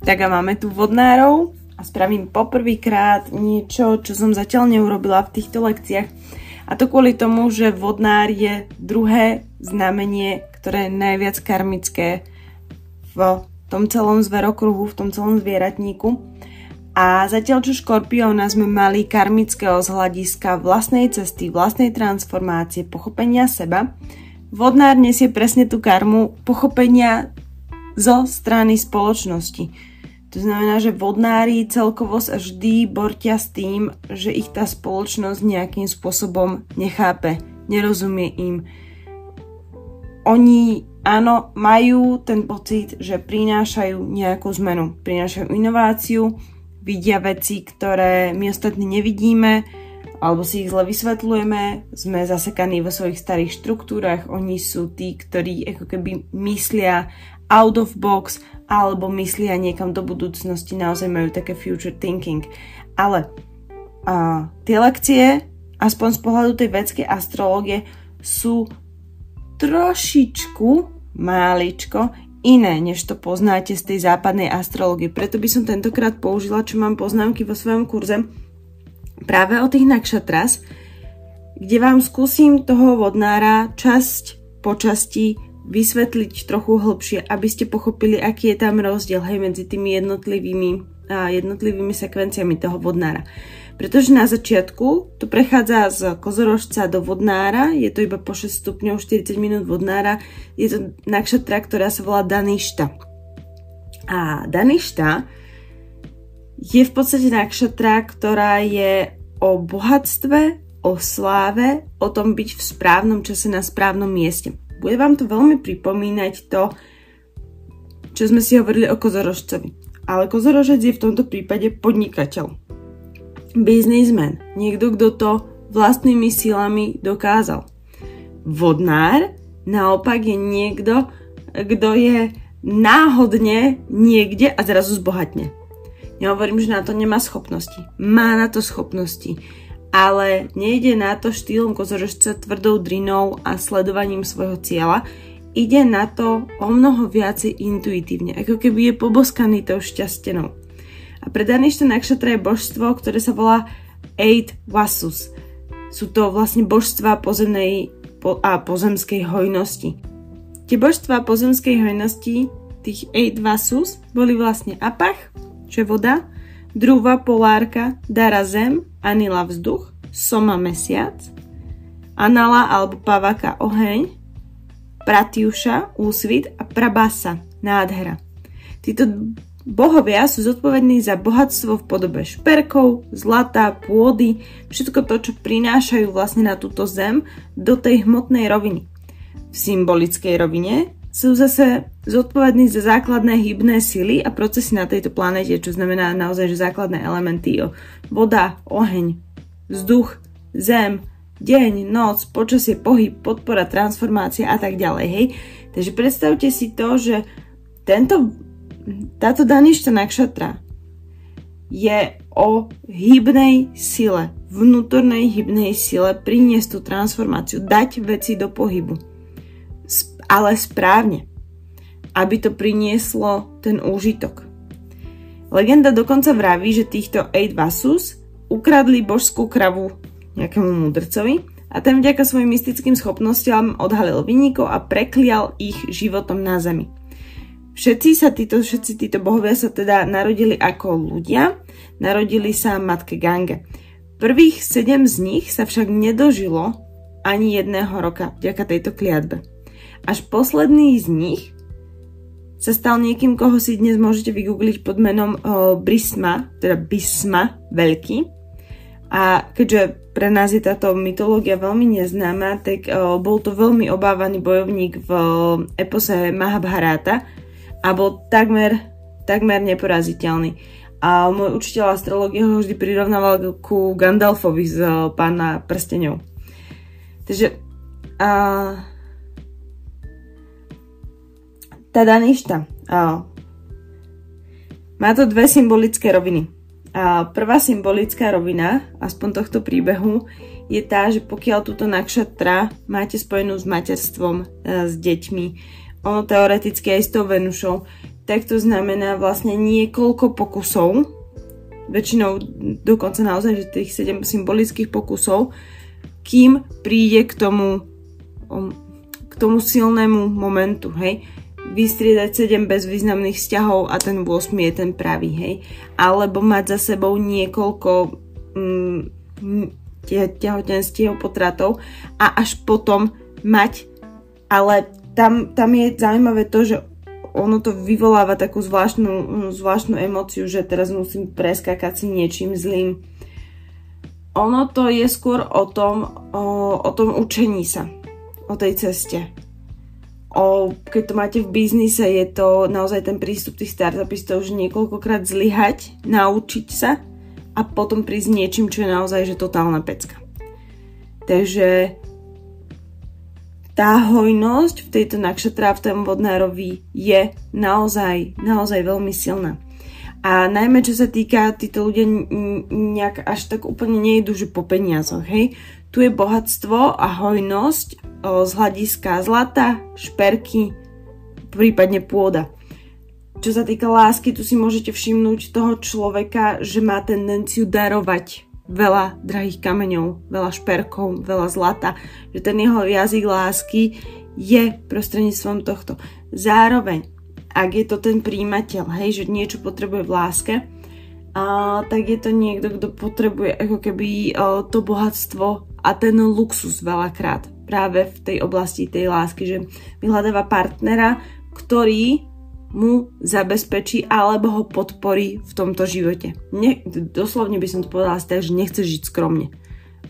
Tak a máme tu vodnárov a spravím poprvýkrát niečo, čo som zatiaľ neurobila v týchto lekciách. A to kvôli tomu, že vodnár je druhé znamenie, ktoré je najviac karmické v tom celom zverokruhu, v tom celom zvieratníku. A zatiaľ čo škorpióna sme mali karmického z vlastnej cesty, vlastnej transformácie, pochopenia seba, vodnár nesie presne tú karmu pochopenia zo strany spoločnosti. To znamená, že vodnári celkovo sa vždy bortia s tým, že ich tá spoločnosť nejakým spôsobom nechápe, nerozumie im. Oni, áno, majú ten pocit, že prinášajú nejakú zmenu, prinášajú inováciu, vidia veci, ktoré my ostatní nevidíme, alebo si ich zle vysvetľujeme, sme zasekaní vo svojich starých štruktúrach, oni sú tí, ktorí ako keby myslia out of box alebo myslia niekam do budúcnosti, naozaj majú také future thinking. Ale a, tie lekcie, aspoň z pohľadu tej vedskej astrológie, sú trošičku, máličko, iné, než to poznáte z tej západnej astrológie. Preto by som tentokrát použila, čo mám poznámky vo svojom kurze, práve o tých nakšatras, kde vám skúsim toho vodnára časť po časti vysvetliť trochu hlbšie, aby ste pochopili, aký je tam rozdiel hej, medzi tými jednotlivými, a, jednotlivými sekvenciami toho vodnára. Pretože na začiatku to prechádza z kozorožca do vodnára, je to iba po 6 stupňov 40 minút vodnára, je to nakšatra, ktorá sa volá Daništa. A Daništa je v podstate nakšatra, ktorá je o bohatstve, o sláve, o tom byť v správnom čase na správnom mieste. Bude vám to veľmi pripomínať to, čo sme si hovorili o kozorožcovi. Ale kozorožec je v tomto prípade podnikateľ. Biznismen. Niekto, kto to vlastnými silami dokázal. Vodnár naopak je niekto, kto je náhodne niekde a zrazu zbohatne. Nehovorím, že na to nemá schopnosti. Má na to schopnosti. Ale nejde na to štýlom kozorožca tvrdou drinou a sledovaním svojho cieľa. Ide na to o mnoho viacej intuitívne, ako keby je poboskaný tou šťastenou. A pre Daništa Nakšatra je božstvo, ktoré sa volá Eid Vasus. Sú to vlastne božstva pozemnej a pozemskej hojnosti. Tie božstva pozemskej hojnosti, tých Eid Vasus, boli vlastne Apach, čo je voda, Druva polárka, Dara zem, Anila vzduch, Soma mesiac, Anala alebo Pavaka oheň, Pratiuša úsvit a Prabasa nádhera. Títo bohovia sú zodpovední za bohatstvo v podobe šperkov, zlata, pôdy, všetko to, čo prinášajú vlastne na túto zem do tej hmotnej roviny. V symbolickej rovine sú zase zodpovední za základné hybné sily a procesy na tejto planete, čo znamená naozaj, že základné elementy o voda, oheň, vzduch, zem, deň, noc, počasie, pohyb, podpora, transformácia a tak ďalej, hej. Takže predstavte si to, že tento, táto daništa nakšatra je o hybnej sile, vnútornej hybnej sile priniesť tú transformáciu, dať veci do pohybu ale správne, aby to prinieslo ten úžitok. Legenda dokonca vraví, že týchto Eid Vasus ukradli božskú kravu nejakému múdrcovi a ten vďaka svojim mystickým schopnostiam odhalil vynikov a preklial ich životom na zemi. Všetci, sa títo, všetci títo bohovia sa teda narodili ako ľudia, narodili sa matke Gange. Prvých sedem z nich sa však nedožilo ani jedného roka vďaka tejto kliatbe. Až posledný z nich sa stal niekým, koho si dnes môžete vygoogliť pod menom Brisma, teda Bisma veľký. A keďže pre nás je táto mytológia veľmi neznáma, tak bol to veľmi obávaný bojovník v epose Mahabharata a bol takmer, takmer neporaziteľný. A môj učiteľ astrológie ho vždy prirovnával ku Gandalfovi z pána prstenov. Takže a, Teda ništa. Má to dve symbolické roviny. Prvá symbolická rovina, aspoň tohto príbehu, je tá, že pokiaľ túto nakšatra máte spojenú s materstvom, e, s deťmi, ono teoreticky aj s tou Venušou, tak to znamená vlastne niekoľko pokusov, väčšinou dokonca naozaj, že tých 7 symbolických pokusov, kým príde k tomu, k tomu silnému momentu, hej. Vystriedať 7 bezvýznamných vzťahov a ten 8 je ten pravý, hej. Alebo mať za sebou niekoľko mm, tehotenstiev, potratov a až potom mať, ale tam, tam je zaujímavé to, že ono to vyvoláva takú zvláštnu, zvláštnu emociu, že teraz musím preskákať si niečím zlým. Ono to je skôr o tom, o, o tom učení sa, o tej ceste. O, keď to máte v biznise, je to naozaj ten prístup tých startupistov, že niekoľkokrát zlyhať, naučiť sa a potom prísť niečím, čo je naozaj že totálna pecka. Takže tá hojnosť v tejto nakšatra v tom vodnárovi je naozaj, naozaj veľmi silná. A najmä čo sa týka, títo ľudia nejak až tak úplne nejdu, že po peniazoch, hej. Tu je bohatstvo a hojnosť z hľadiska zlata, šperky, prípadne pôda. Čo sa týka lásky, tu si môžete všimnúť toho človeka, že má tendenciu darovať veľa drahých kameňov, veľa šperkov, veľa zlata, že ten jeho jazyk lásky je prostredníctvom tohto. Zároveň, ak je to ten príjimateľ, hej, že niečo potrebuje v láske, a, tak je to niekto, kto potrebuje ako keby o, to bohatstvo a ten luxus veľakrát práve v tej oblasti tej lásky, že vyhľadáva partnera, ktorý mu zabezpečí alebo ho podporí v tomto živote. Ne, doslovne by som to povedala tak, že nechce žiť skromne.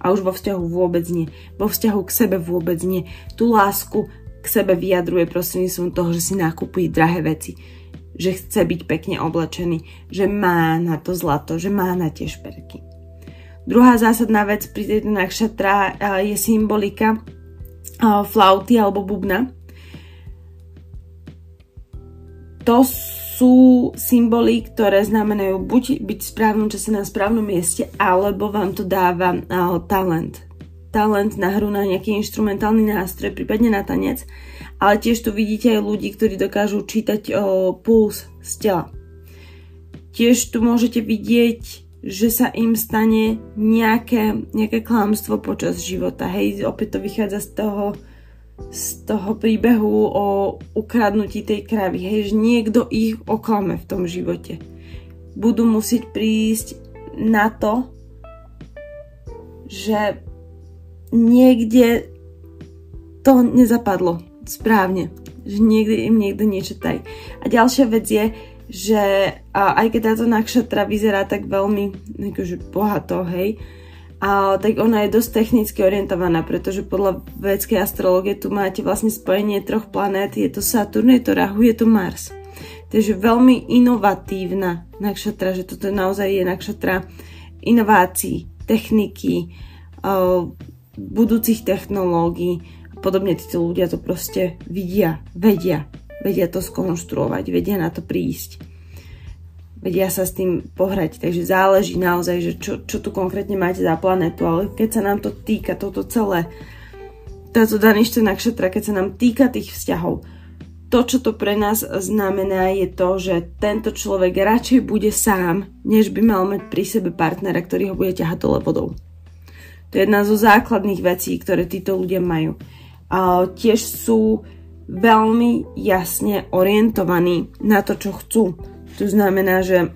A už vo vzťahu vôbec nie. Vo vzťahu k sebe vôbec nie. Tú lásku k sebe vyjadruje prostredníctvom toho, že si nakupuje drahé veci. Že chce byť pekne oblečený. Že má na to zlato. Že má na tie šperky. Druhá zásadná vec pri tejto nakšatra je symbolika flauty alebo bubna to sú symboly, ktoré znamenajú buď byť v správnom čase na správnom mieste, alebo vám to dáva uh, talent. Talent na hru na nejaký instrumentálny nástroj, prípadne na tanec. Ale tiež tu vidíte aj ľudí, ktorí dokážu čítať uh, puls z tela. Tiež tu môžete vidieť, že sa im stane nejaké, nejaké klamstvo počas života. Hej, opäť to vychádza z toho, z toho príbehu o ukradnutí tej kravy, hej, že niekto ich oklame v tom živote. Budú musieť prísť na to, že niekde to nezapadlo správne, že niekde im niekto niečo taj. A ďalšia vec je, že aj keď táto nakšatra vyzerá tak veľmi akože bohato, hej, a, tak ona je dosť technicky orientovaná, pretože podľa vedskej astrologie tu máte vlastne spojenie troch planét, je to Saturn, je to Rahu, je to Mars. Takže veľmi inovatívna nakšatra, že toto naozaj je nakšatra inovácií, techniky, budúcich technológií a podobne títo ľudia to proste vidia, vedia, vedia to skonštruovať, vedia na to prísť vedia sa s tým pohrať. Takže záleží naozaj, že čo, čo tu konkrétne máte za planetu, ale keď sa nám to týka, toto celé, táto danište nakšetra, keď sa nám týka tých vzťahov, to, čo to pre nás znamená, je to, že tento človek radšej bude sám, než by mal mať pri sebe partnera, ktorý ho bude ťahať dole vodou. To je jedna zo základných vecí, ktoré títo ľudia majú. A tiež sú veľmi jasne orientovaní na to, čo chcú. To znamená, že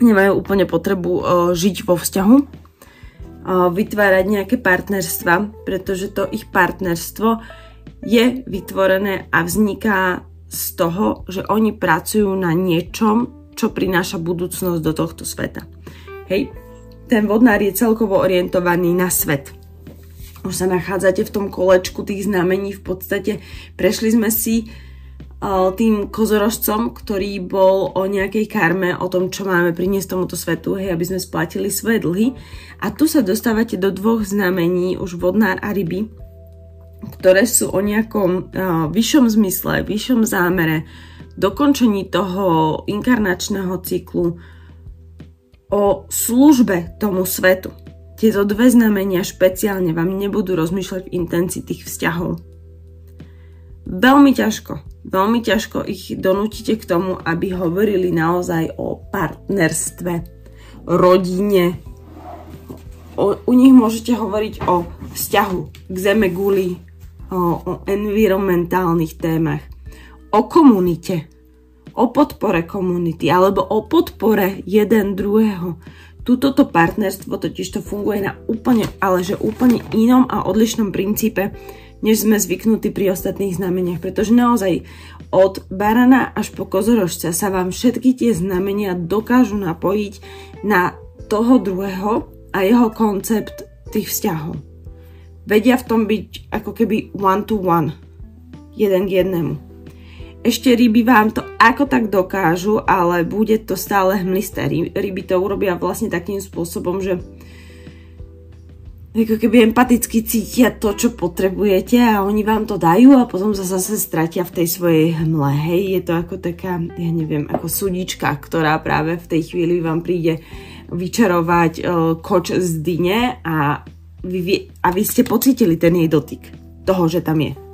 nemajú úplne potrebu uh, žiť vo vzťahu, uh, vytvárať nejaké partnerstva, pretože to ich partnerstvo je vytvorené a vzniká z toho, že oni pracujú na niečom, čo prináša budúcnosť do tohto sveta. Hej, ten vodnár je celkovo orientovaný na svet. Už sa nachádzate v tom kolečku tých znamení, v podstate prešli sme si tým kozorožcom, ktorý bol o nejakej karme, o tom, čo máme priniesť tomuto svetu, hej, aby sme splatili svoje dlhy. A tu sa dostávate do dvoch znamení, už vodnár a ryby, ktoré sú o nejakom uh, vyššom zmysle, vyššom zámere, dokončení toho inkarnačného cyklu, o službe tomu svetu. Tieto dve znamenia špeciálne vám nebudú rozmýšľať v intencii tých vzťahov. Veľmi ťažko veľmi ťažko ich donútite k tomu, aby hovorili naozaj o partnerstve, rodine. O, u nich môžete hovoriť o vzťahu k zeme guli, o, o environmentálnych témach, o komunite, o podpore komunity alebo o podpore jeden druhého. Tuto to partnerstvo totiž to funguje na úplne, ale že úplne inom a odlišnom princípe, než sme zvyknutí pri ostatných znameniach, pretože naozaj od barana až po kozorožca sa vám všetky tie znamenia dokážu napojiť na toho druhého a jeho koncept tých vzťahov. Vedia v tom byť ako keby one to one, jeden k jednému. Ešte ryby vám to ako tak dokážu, ale bude to stále hmlisté. Ryby to urobia vlastne takým spôsobom, že ako keby empaticky cítia to, čo potrebujete a oni vám to dajú a potom sa zase stratia v tej svojej hmle. Hej, je to ako taká, ja neviem, ako sudička, ktorá práve v tej chvíli vám príde vyčarovať uh, koč z dyne a vy, a vy ste pocítili ten jej dotyk toho, že tam je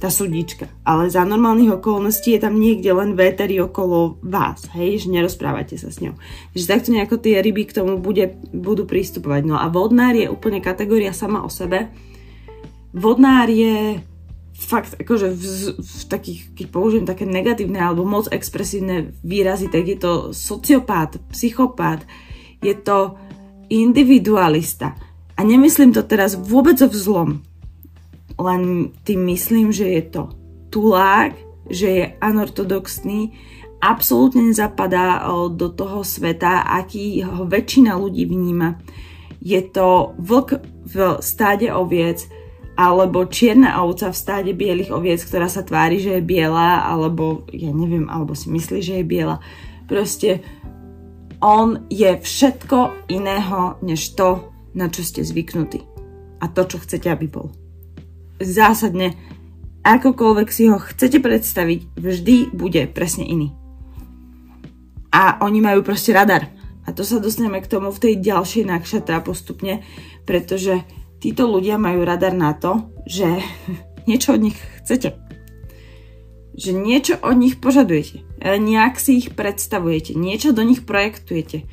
tá súdička. Ale za normálnych okolností je tam niekde len vétery okolo vás, hej, že nerozprávate sa s ňou. Takže takto nejako tie ryby k tomu bude, budú prístupovať. No a vodnár je úplne kategória sama o sebe. Vodnár je fakt akože v, v takých, keď použijem také negatívne alebo moc expresívne výrazy, tak je to sociopát, psychopát, je to individualista. A nemyslím to teraz vôbec o vzlom len tým myslím, že je to tulák, že je anortodoxný, absolútne nezapadá do toho sveta, aký ho väčšina ľudí vníma. Je to vlk v stáde oviec, alebo čierna ovca v stáde bielých oviec, ktorá sa tvári, že je biela, alebo ja neviem, alebo si myslí, že je biela. Proste on je všetko iného, než to, na čo ste zvyknutí. A to, čo chcete, aby bol zásadne, akokoľvek si ho chcete predstaviť, vždy bude presne iný. A oni majú proste radar. A to sa dostaneme k tomu v tej ďalšej nakšatra postupne, pretože títo ľudia majú radar na to, že niečo od nich chcete. Že niečo od nich požadujete. Nejak si ich predstavujete. Niečo do nich projektujete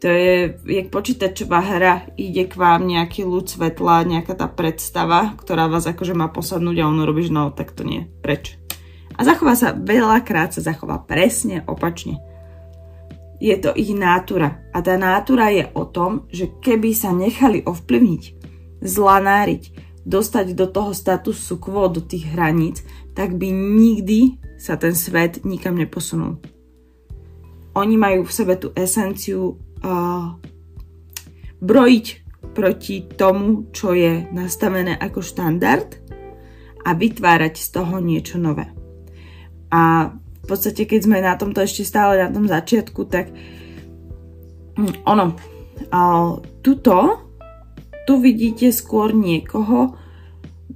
to je, jak počítačová hra, ide k vám nejaký ľud svetla, nejaká tá predstava, ktorá vás akože má posadnúť a ono robíš, no tak to nie, preč. A zachová sa, veľakrát sa zachová presne opačne. Je to ich nátura. A tá nátura je o tom, že keby sa nechali ovplyvniť, zlanáriť, dostať do toho statusu quo, do tých hraníc, tak by nikdy sa ten svet nikam neposunul. Oni majú v sebe tú esenciu brojiť proti tomu, čo je nastavené ako štandard a vytvárať z toho niečo nové. A v podstate, keď sme na tomto ešte stále na tom začiatku, tak hm, ono, tuto, tu vidíte skôr niekoho,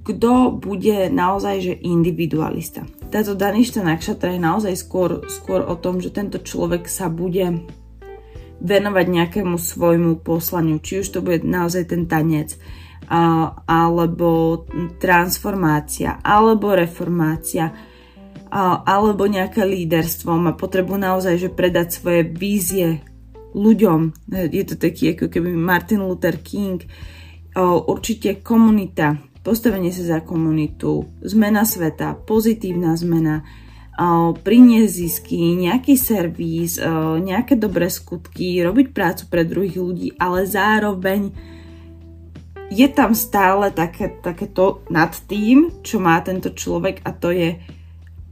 kto bude naozaj že individualista. Táto Daništa Nakšatra je naozaj skôr, skôr o tom, že tento človek sa bude venovať nejakému svojmu poslaniu, či už to bude naozaj ten tanec, alebo transformácia, alebo reformácia, alebo nejaké líderstvo. Má potrebu naozaj, že predať svoje vízie ľuďom. Je to taký ako keby Martin Luther King. Určite komunita, postavenie sa za komunitu, zmena sveta, pozitívna zmena, priniesť zisky, nejaký servis, nejaké dobré skutky, robiť prácu pre druhých ľudí, ale zároveň je tam stále také, také to nad tým, čo má tento človek a to je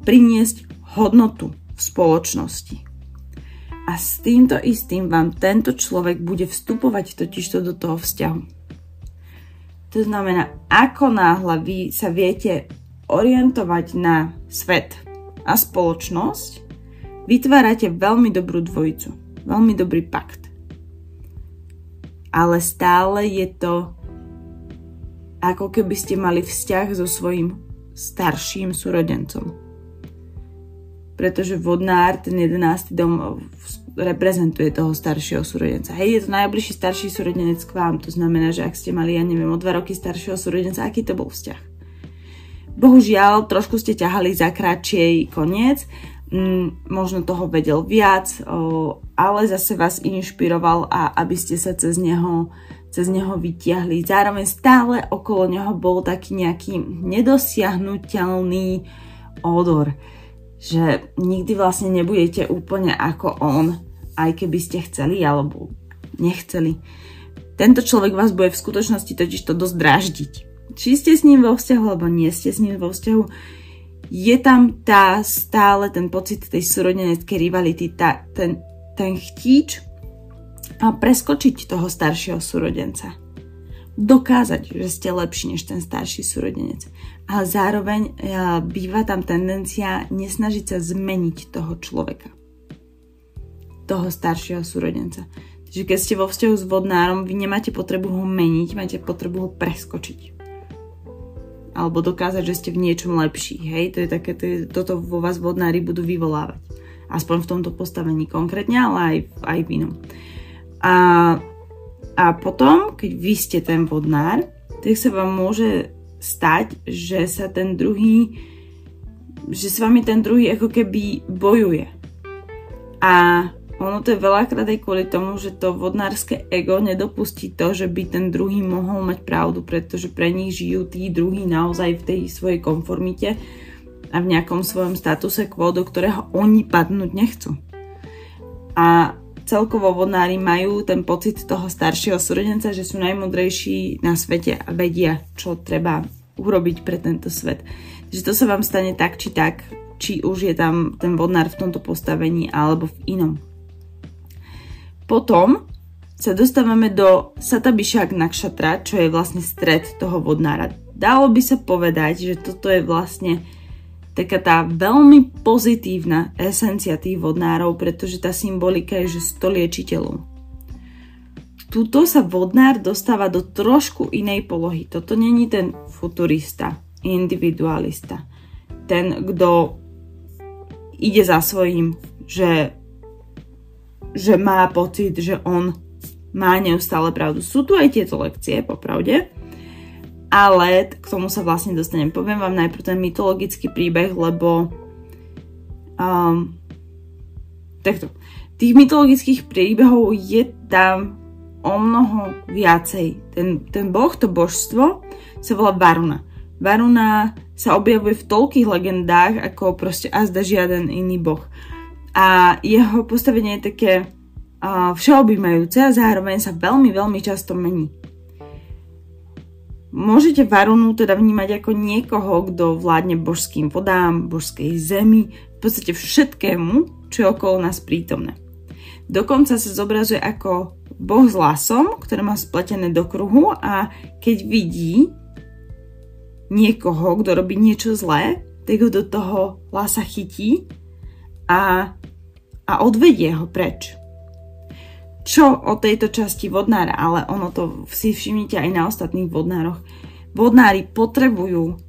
priniesť hodnotu v spoločnosti. A s týmto istým vám tento človek bude vstupovať totižto do toho vzťahu. To znamená, ako náhle vy sa viete orientovať na svet, a spoločnosť, vytvárate veľmi dobrú dvojicu, veľmi dobrý pakt. Ale stále je to ako keby ste mali vzťah so svojím starším súrodencom. Pretože vodnár, ten 11. dom, reprezentuje toho staršieho súrodenca. Hej, je to najbližší starší súrodenec k vám. To znamená, že ak ste mali, ja neviem, o dva roky staršieho súrodenca, aký to bol vzťah? Bohužiaľ, trošku ste ťahali za kratšej koniec, mm, možno toho vedel viac, ale zase vás inšpiroval a aby ste sa cez neho, cez neho vytiahli. Zároveň stále okolo neho bol taký nejaký nedosiahnutelný odor, že nikdy vlastne nebudete úplne ako on, aj keby ste chceli alebo nechceli. Tento človek vás bude v skutočnosti totiž to dosť dráždiť. Či ste s ním vo vzťahu, alebo nie ste s ním vo vzťahu, je tam tá stále ten pocit tej súrodeneckej rivality, tá, ten, ten chtíč a preskočiť toho staršieho súrodenca. Dokázať, že ste lepší než ten starší súrodenec. Ale zároveň e, býva tam tendencia nesnažiť sa zmeniť toho človeka. Toho staršieho súrodenca že keď ste vo vzťahu s vodnárom, vy nemáte potrebu ho meniť, máte potrebu ho preskočiť. Alebo dokázať, že ste v niečom lepší. Hej, to je také, to je, toto vo vás vodnári budú vyvolávať. Aspoň v tomto postavení konkrétne, ale aj, aj v inom. A, a potom, keď vy ste ten vodnár, tak sa vám môže stať, že sa ten druhý, že s vami ten druhý ako keby bojuje. A ono to je veľakrát aj kvôli tomu, že to vodnárske ego nedopustí to, že by ten druhý mohol mať pravdu, pretože pre nich žijú tí druhí naozaj v tej svojej konformite a v nejakom svojom statuse quo, do ktorého oni padnúť nechcú. A celkovo vodnári majú ten pocit toho staršieho súrodenca, že sú najmudrejší na svete a vedia, čo treba urobiť pre tento svet. Že to sa vám stane tak či tak, či už je tam ten vodnár v tomto postavení alebo v inom. Potom sa dostávame do Satabishak Nakshatra, čo je vlastne stred toho vodnára. Dalo by sa povedať, že toto je vlastne taká tá veľmi pozitívna esencia tých vodnárov, pretože tá symbolika je, že 100 liečiteľov. Tuto sa vodnár dostáva do trošku inej polohy. Toto není ten futurista, individualista. Ten, kto ide za svojím, že že má pocit, že on má neustále pravdu. Sú tu aj tieto lekcie, popravde, ale k tomu sa vlastne dostanem. Poviem vám najprv ten mytologický príbeh, lebo um, takto. Tých mytologických príbehov je tam o mnoho viacej. Ten, ten boh, to božstvo sa volá Varuna. Varuna sa objavuje v toľkých legendách, ako proste azda žiaden iný boh a jeho postavenie je také uh, všeobjímajúce a zároveň sa veľmi, veľmi často mení. Môžete Varunu teda vnímať ako niekoho, kto vládne božským vodám, božskej zemi, v podstate všetkému, čo je okolo nás prítomné. Dokonca sa zobrazuje ako boh s lasom, ktoré má spletené do kruhu a keď vidí niekoho, kto robí niečo zlé, tak ho do toho lasa chytí a a odvedie ho preč. Čo o tejto časti vodnára, ale ono to si všimnite aj na ostatných vodnároch. Vodnári potrebujú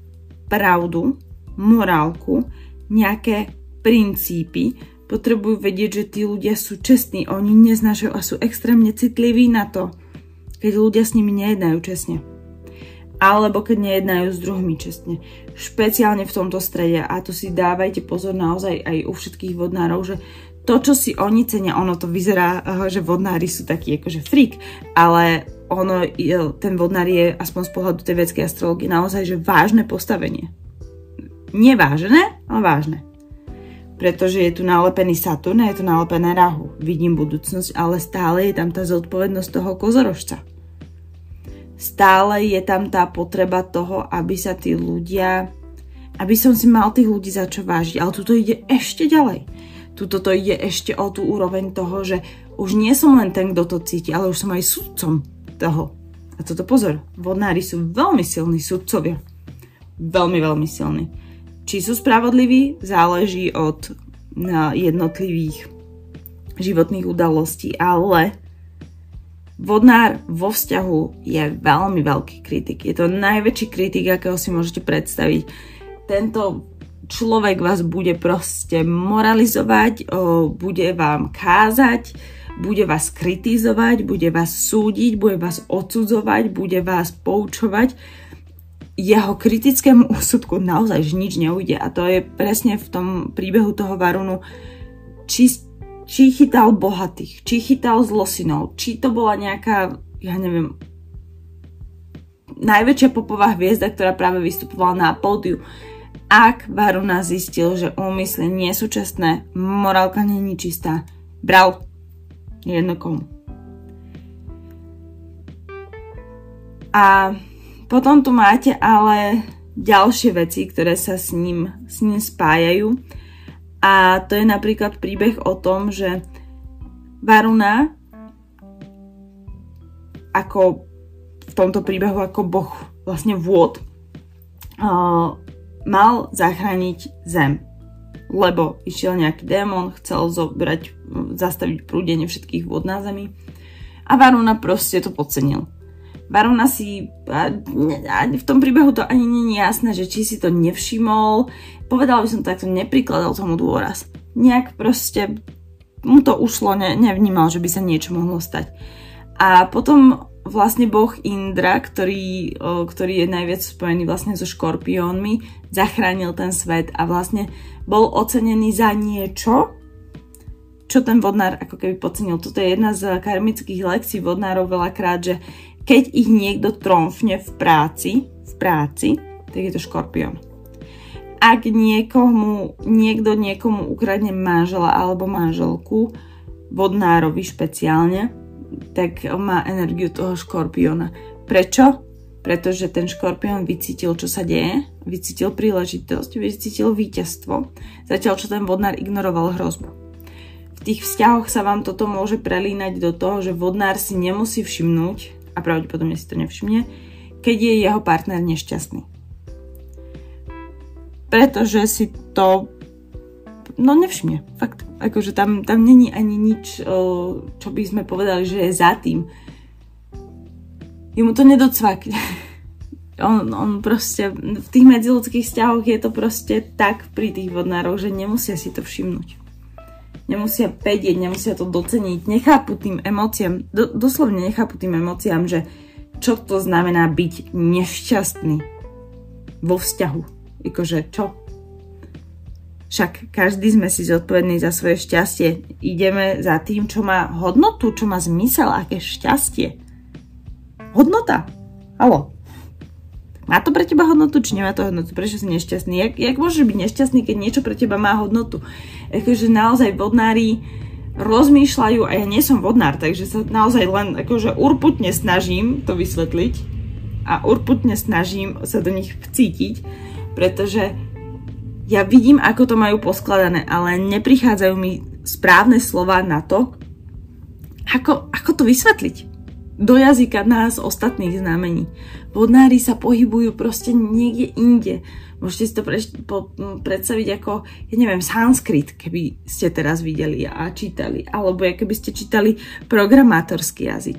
pravdu, morálku, nejaké princípy, potrebujú vedieť, že tí ľudia sú čestní, oni neznášajú a sú extrémne citliví na to, keď ľudia s nimi nejednajú čestne. Alebo keď nejednajú s druhými čestne. Špeciálne v tomto strede, a to si dávajte pozor naozaj aj u všetkých vodnárov, že to, čo si oni cenia, ono to vyzerá, eh, že vodnári sú takí akože freak, ale ono, ten vodnár je aspoň z pohľadu tej vedskej astrologie naozaj, že vážne postavenie. Nevážne, ale vážne. Pretože je tu nalepený Saturn a je tu nalepené Rahu. Vidím budúcnosť, ale stále je tam tá zodpovednosť toho kozorožca. Stále je tam tá potreba toho, aby sa tí ľudia, aby som si mal tých ľudí za čo vážiť. Ale tuto ide ešte ďalej Tuto to ide ešte o tú úroveň toho, že už nie som len ten, kto to cíti, ale už som aj sudcom toho. A toto pozor, vodnári sú veľmi silní sudcovia. Veľmi, veľmi silní. Či sú spravodliví, záleží od jednotlivých životných udalostí, ale vodnár vo vzťahu je veľmi veľký kritik. Je to najväčší kritik, akého si môžete predstaviť. Tento človek vás bude proste moralizovať, bude vám kázať, bude vás kritizovať, bude vás súdiť, bude vás odsudzovať, bude vás poučovať jeho kritickému úsudku naozaj nič neujde. A to je presne v tom príbehu toho Varunu, či, či chytal bohatých, či chytal zlosinov, či to bola nejaká, ja neviem, najväčšia popová hviezda, ktorá práve vystupovala na pódiu. Ak Varuna zistil, že úmysly nie sú čestné, morálka je čistá, bral jedno. A potom tu máte ale ďalšie veci, ktoré sa s ním, s ním spájajú. A to je napríklad príbeh o tom, že Varuna ako v tomto príbehu ako boh vlastne vôd uh, mal zachrániť zem. Lebo išiel nejaký démon, chcel zobrať, zastaviť prúdenie všetkých vôd na zemi a Varuna proste to podcenil. Barona si, a, a v tom príbehu to ani nie je jasné, že či si to nevšimol, povedala by som to takto, neprikladal tomu dôraz. Nejak proste mu to ušlo, ne, nevnímal, že by sa niečo mohlo stať. A potom vlastne boh Indra, ktorý, ktorý je najviac spojený vlastne so škorpiónmi, zachránil ten svet a vlastne bol ocenený za niečo, čo ten vodnár ako keby podcenil. Toto je jedna z karmických lekcií vodnárov veľakrát, že keď ich niekto tromfne v práci, v práci, tak je to škorpión. Ak niekomu, niekto niekomu ukradne manžela alebo manželku, vodnárovi špeciálne, tak má energiu toho škorpióna. Prečo? Pretože ten škorpión vycítil, čo sa deje, vycítil príležitosť, vycítil víťazstvo, zatiaľ čo ten vodnár ignoroval hrozbu. V tých vzťahoch sa vám toto môže prelínať do toho, že vodnár si nemusí všimnúť, a pravdepodobne si to nevšimne, keď je jeho partner nešťastný. Pretože si to no nevšimne, fakt. Akože tam, tam není ani nič, čo by sme povedali, že je za tým. Jemu to nedocvakne. On, on proste, v tých medziludských vzťahoch je to proste tak pri tých vodnároch, že nemusia si to všimnúť nemusia vedieť, nemusia to doceniť, nechápu tým emóciám, do, doslovne nechápu tým emóciám, že čo to znamená byť nešťastný vo vzťahu. Ikože čo? Však každý sme si zodpovední za svoje šťastie. Ideme za tým, čo má hodnotu, čo má zmysel, aké šťastie. Hodnota. Halo. Má to pre teba hodnotu, či nemá to hodnotu? Prečo si nešťastný? Jak, jak môžeš byť nešťastný, keď niečo pre teba má hodnotu? Akože naozaj vodnári rozmýšľajú, a ja nie som vodnár, takže sa naozaj len akože urputne snažím to vysvetliť a urputne snažím sa do nich vcítiť, pretože ja vidím, ako to majú poskladané, ale neprichádzajú mi správne slova na to, ako, ako to vysvetliť do jazyka nás ostatných znamení. Vodnári sa pohybujú proste niekde inde. Môžete si to pre, po, predstaviť ako, ja neviem, sanskrit, keby ste teraz videli a čítali. Alebo keby ste čítali programátorský jazyk.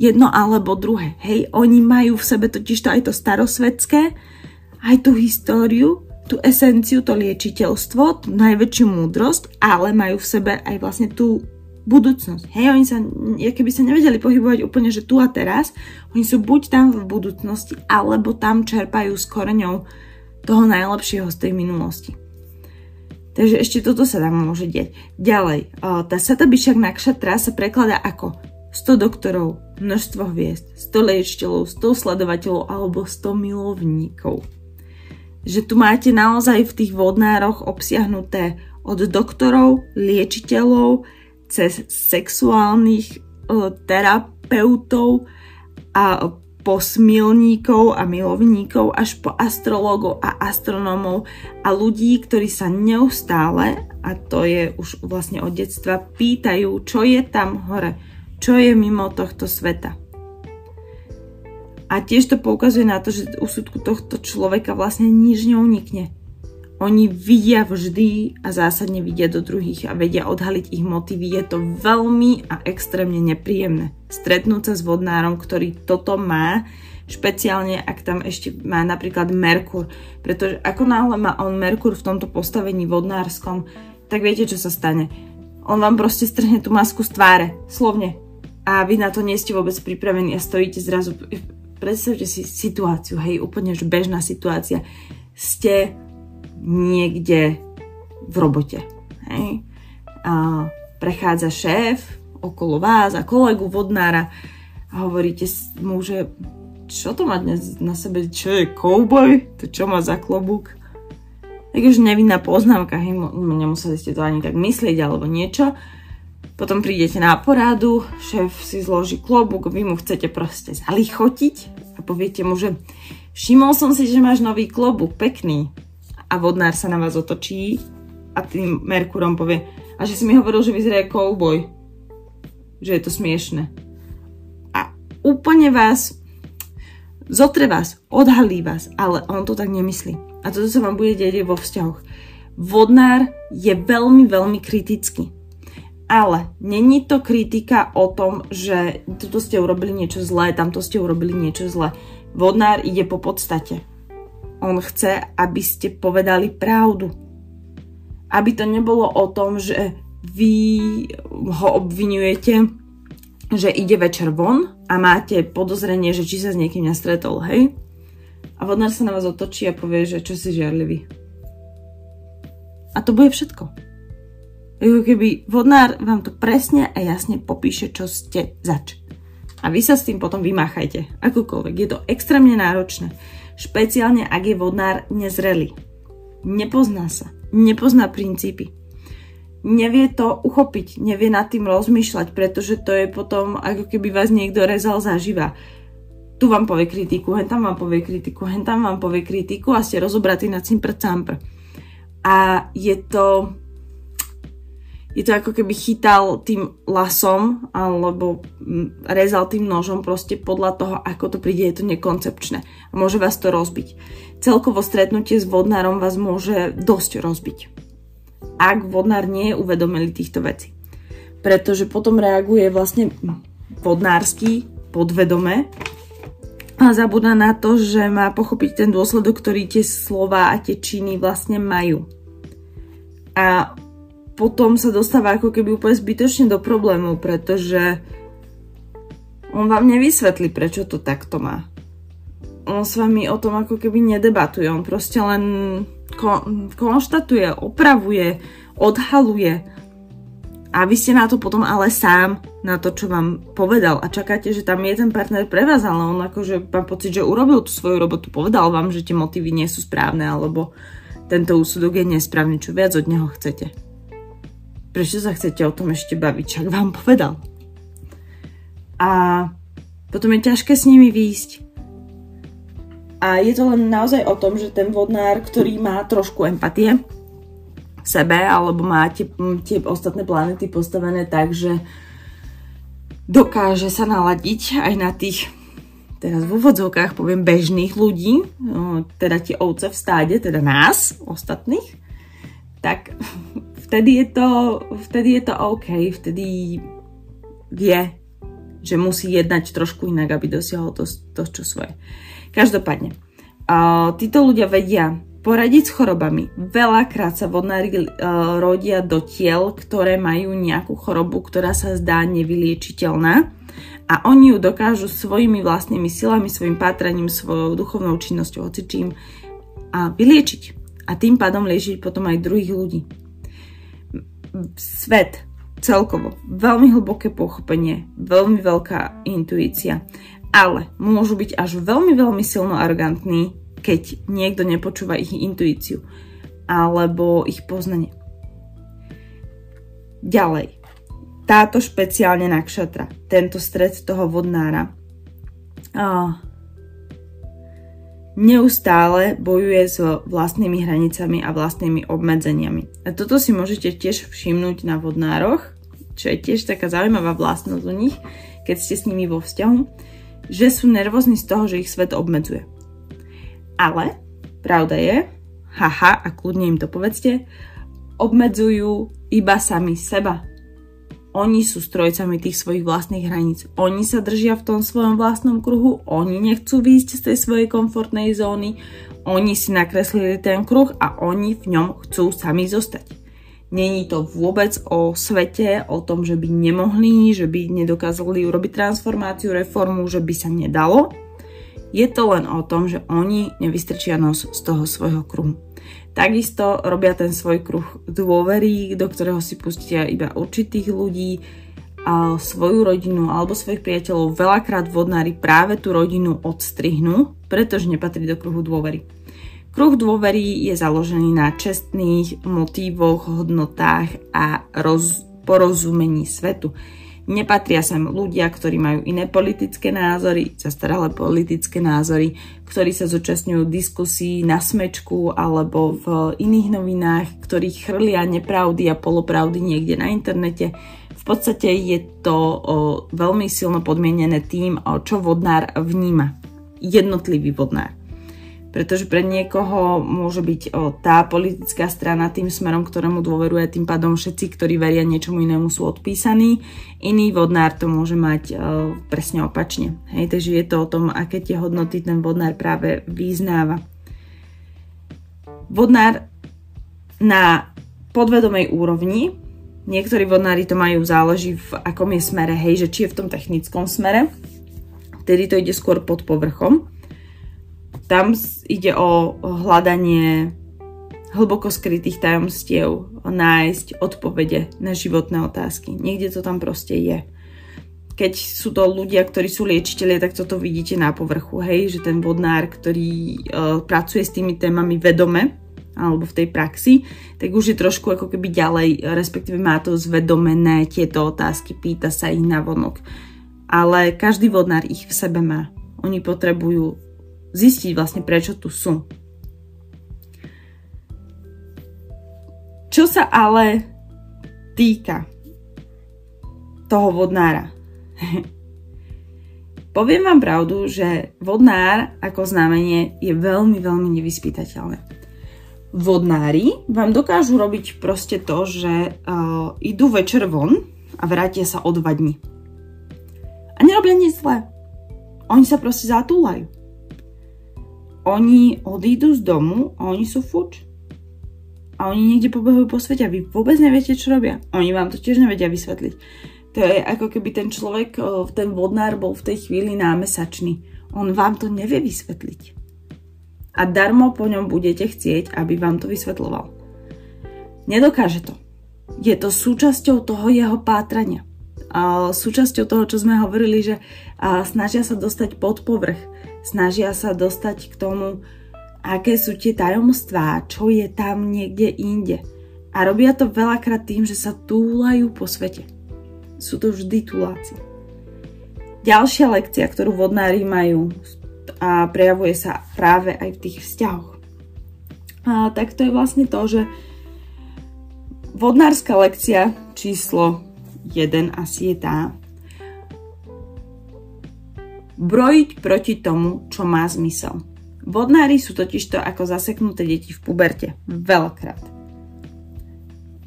Jedno alebo druhé. Hej, oni majú v sebe totiž to aj to starosvedské, aj tú históriu, tú esenciu, to liečiteľstvo, tú najväčšiu múdrosť, ale majú v sebe aj vlastne tú budúcnosť. Hej, oni sa, keby sa nevedeli pohybovať úplne, že tu a teraz, oni sú buď tam v budúcnosti, alebo tam čerpajú s koreňou toho najlepšieho z tej minulosti. Takže ešte toto sa tam môže deť. Ďalej, tá Satabišak Nakšatra sa prekladá ako 100 doktorov, množstvo hviezd, 100 liečiteľov, 100 sledovateľov alebo 100 milovníkov. Že tu máte naozaj v tých vodnároch obsiahnuté od doktorov, liečiteľov, cez sexuálnych terapeutov a posmilníkov a milovníkov až po astrologov a astronómov a ľudí, ktorí sa neustále, a to je už vlastne od detstva, pýtajú, čo je tam hore, čo je mimo tohto sveta. A tiež to poukazuje na to, že úsudku tohto človeka vlastne nič neunikne. Oni vidia vždy a zásadne vidia do druhých a vedia odhaliť ich motívy. Je to veľmi a extrémne nepríjemné. Stretnúť sa s vodnárom, ktorý toto má, špeciálne ak tam ešte má napríklad Merkur. Pretože ako náhle má on Merkur v tomto postavení vodnárskom, tak viete, čo sa stane. On vám proste strhne tú masku z tváre, slovne. A vy na to nie ste vôbec pripravení a stojíte zrazu predstavte si situáciu, hej, úplne že bežná situácia. Ste niekde v robote, hej. A prechádza šéf okolo vás a kolegu vodnára a hovoríte mu, že čo to má dnes na sebe, čo je kouboj, to čo má za klobúk. Tak už nevinná poznámka, hej, nemuseli ste to ani tak myslieť alebo niečo. Potom prídete na poradu, šéf si zloží klobúk, vy mu chcete proste zalichotiť a poviete mu, že všimol som si, že máš nový klobúk, pekný. A vodnár sa na vás otočí a tým Merkurom povie, a že si mi hovoril, že vyzerá kouboj. Že je to smiešne. A úplne vás, zotre vás, odhalí vás, ale on to tak nemyslí. A toto sa vám bude deť vo vzťahoch. Vodnár je veľmi, veľmi kritický ale není to kritika o tom, že toto ste urobili niečo zlé, tamto ste urobili niečo zlé. Vodnár ide po podstate. On chce, aby ste povedali pravdu. Aby to nebolo o tom, že vy ho obvinujete, že ide večer von a máte podozrenie, že či sa s niekým nestretol, hej? A vodnár sa na vás otočí a povie, že čo si žiarlivý. A to bude všetko. Ako keby vodnár vám to presne a jasne popíše, čo ste zač. A vy sa s tým potom vymáchajte. Akokoľvek. Je to extrémne náročné. Špeciálne, ak je vodnár nezrelý. Nepozná sa. Nepozná princípy. Nevie to uchopiť. Nevie nad tým rozmýšľať, pretože to je potom, ako keby vás niekto rezal zaživa. Tu vám povie kritiku, hen tam vám povie kritiku, hen tam vám povie kritiku a ste rozobratí na cimpr A je to je to ako keby chytal tým lasom alebo mm, rezal tým nožom proste podľa toho, ako to príde, je to nekoncepčné. Môže vás to rozbiť. Celkovo stretnutie s vodnárom vás môže dosť rozbiť. Ak vodnár nie je uvedomelý týchto vecí. Pretože potom reaguje vlastne vodnársky podvedome a zabúda na to, že má pochopiť ten dôsledok, ktorý tie slova a tie činy vlastne majú. A potom sa dostáva ako keby úplne zbytočne do problémov, pretože on vám nevysvetlí, prečo to takto má. On s vami o tom ako keby nedebatuje, on proste len kon- konštatuje, opravuje, odhaluje. A vy ste na to potom ale sám, na to, čo vám povedal a čakáte, že tam je ten partner pre vás, ale on akože má pocit, že urobil tú svoju robotu, povedal vám, že tie motívy nie sú správne, alebo tento úsudok je nesprávny, čo viac od neho chcete. Prečo sa chcete o tom ešte baviť? Čak vám povedal. A potom je ťažké s nimi výjsť. A je to len naozaj o tom, že ten vodnár, ktorý má trošku empatie v sebe, alebo má tie, tie ostatné planety postavené tak, že dokáže sa naladiť aj na tých teraz v úvodzovkách poviem bežných ľudí, no, teda tie ovce v stáde, teda nás, ostatných, tak vtedy je to, vtedy je to OK, vtedy vie, že musí jednať trošku inak, aby dosiahol to, to čo svoje. Každopádne, uh, títo ľudia vedia poradiť s chorobami. Veľakrát sa vodnári uh, rodia do tiel, ktoré majú nejakú chorobu, ktorá sa zdá nevyliečiteľná a oni ju dokážu svojimi vlastnými silami, svojim pátraním, svojou duchovnou činnosťou, hocičím a vyliečiť. A tým pádom liečiť potom aj druhých ľudí svet celkovo, veľmi hlboké pochopenie, veľmi veľká intuícia, ale môžu byť až veľmi, veľmi silno arrogantní, keď niekto nepočúva ich intuíciu alebo ich poznanie. Ďalej, táto špeciálne nakšatra, tento stred toho vodnára, neustále bojuje s vlastnými hranicami a vlastnými obmedzeniami. A toto si môžete tiež všimnúť na vodnároch, čo je tiež taká zaujímavá vlastnosť u nich, keď ste s nimi vo vzťahu, že sú nervózni z toho, že ich svet obmedzuje. Ale pravda je, haha, a kľudne im to povedzte, obmedzujú iba sami seba. Oni sú strojcami tých svojich vlastných hraníc. Oni sa držia v tom svojom vlastnom kruhu, oni nechcú výjsť z tej svojej komfortnej zóny, oni si nakreslili ten kruh a oni v ňom chcú sami zostať. Není to vôbec o svete, o tom, že by nemohli, že by nedokázali urobiť transformáciu, reformu, že by sa nedalo. Je to len o tom, že oni nevystrčia nos z toho svojho kruhu. Takisto robia ten svoj kruh dôvery, do ktorého si pustia iba určitých ľudí, a svoju rodinu alebo svojich priateľov veľakrát vodnári práve tú rodinu odstrihnú, pretože nepatrí do kruhu dôvery. Kruh dôvery je založený na čestných motívoch, hodnotách a roz, porozumení svetu. Nepatria sem ľudia, ktorí majú iné politické názory, zastaralé politické názory, ktorí sa zúčastňujú diskusí na smečku alebo v iných novinách, ktorí chrlia nepravdy a polopravdy niekde na internete. V podstate je to o, veľmi silno podmienené tým, o, čo vodnár vníma. Jednotlivý vodnár pretože pre niekoho môže byť o, tá politická strana tým smerom, ktorému dôveruje, tým pádom všetci, ktorí veria niečomu inému, sú odpísaní. Iný vodnár to môže mať o, presne opačne. Hej, takže je to o tom, aké tie hodnoty ten vodnár práve vyznáva. Vodnár na podvedomej úrovni, niektorí vodnári to majú, záleží v akom je smere, hej, že či je v tom technickom smere, vtedy to ide skôr pod povrchom, tam ide o hľadanie hlboko skrytých tajomstiev, nájsť odpovede na životné otázky. Niekde to tam proste je. Keď sú to ľudia, ktorí sú liečiteľe, tak toto vidíte na povrchu, hej, že ten vodnár, ktorý uh, pracuje s tými témami vedome, alebo v tej praxi, tak už je trošku ako keby ďalej, respektíve má to zvedomené tieto otázky, pýta sa ich na vonok. Ale každý vodnár ich v sebe má. Oni potrebujú zistiť vlastne prečo tu sú. Čo sa ale týka toho vodnára. Poviem vám pravdu, že vodnár ako znamenie je veľmi, veľmi nevyspytateľné. Vodnári vám dokážu robiť proste to, že uh, idú večer von a vrátia sa o dva dni. A nerobia nič zlé. Oni sa proste zatúlajú oni odídu z domu a oni sú fuč. A oni niekde pobehujú po svete a vy vôbec neviete, čo robia. Oni vám to tiež nevedia vysvetliť. To je ako keby ten človek, ten vodnár bol v tej chvíli námesačný. On vám to nevie vysvetliť. A darmo po ňom budete chcieť, aby vám to vysvetloval. Nedokáže to. Je to súčasťou toho jeho pátrania. A súčasťou toho, čo sme hovorili, že snažia sa dostať pod povrch snažia sa dostať k tomu, aké sú tie tajomstvá, čo je tam niekde inde. A robia to veľakrát tým, že sa túlajú po svete. Sú to vždy túláci. Ďalšia lekcia, ktorú vodnári majú a prejavuje sa práve aj v tých vzťahoch. A tak to je vlastne to, že vodnárska lekcia číslo 1 asi je tá, brojiť proti tomu, čo má zmysel. Vodnári sú totižto ako zaseknuté deti v puberte. Veľakrát.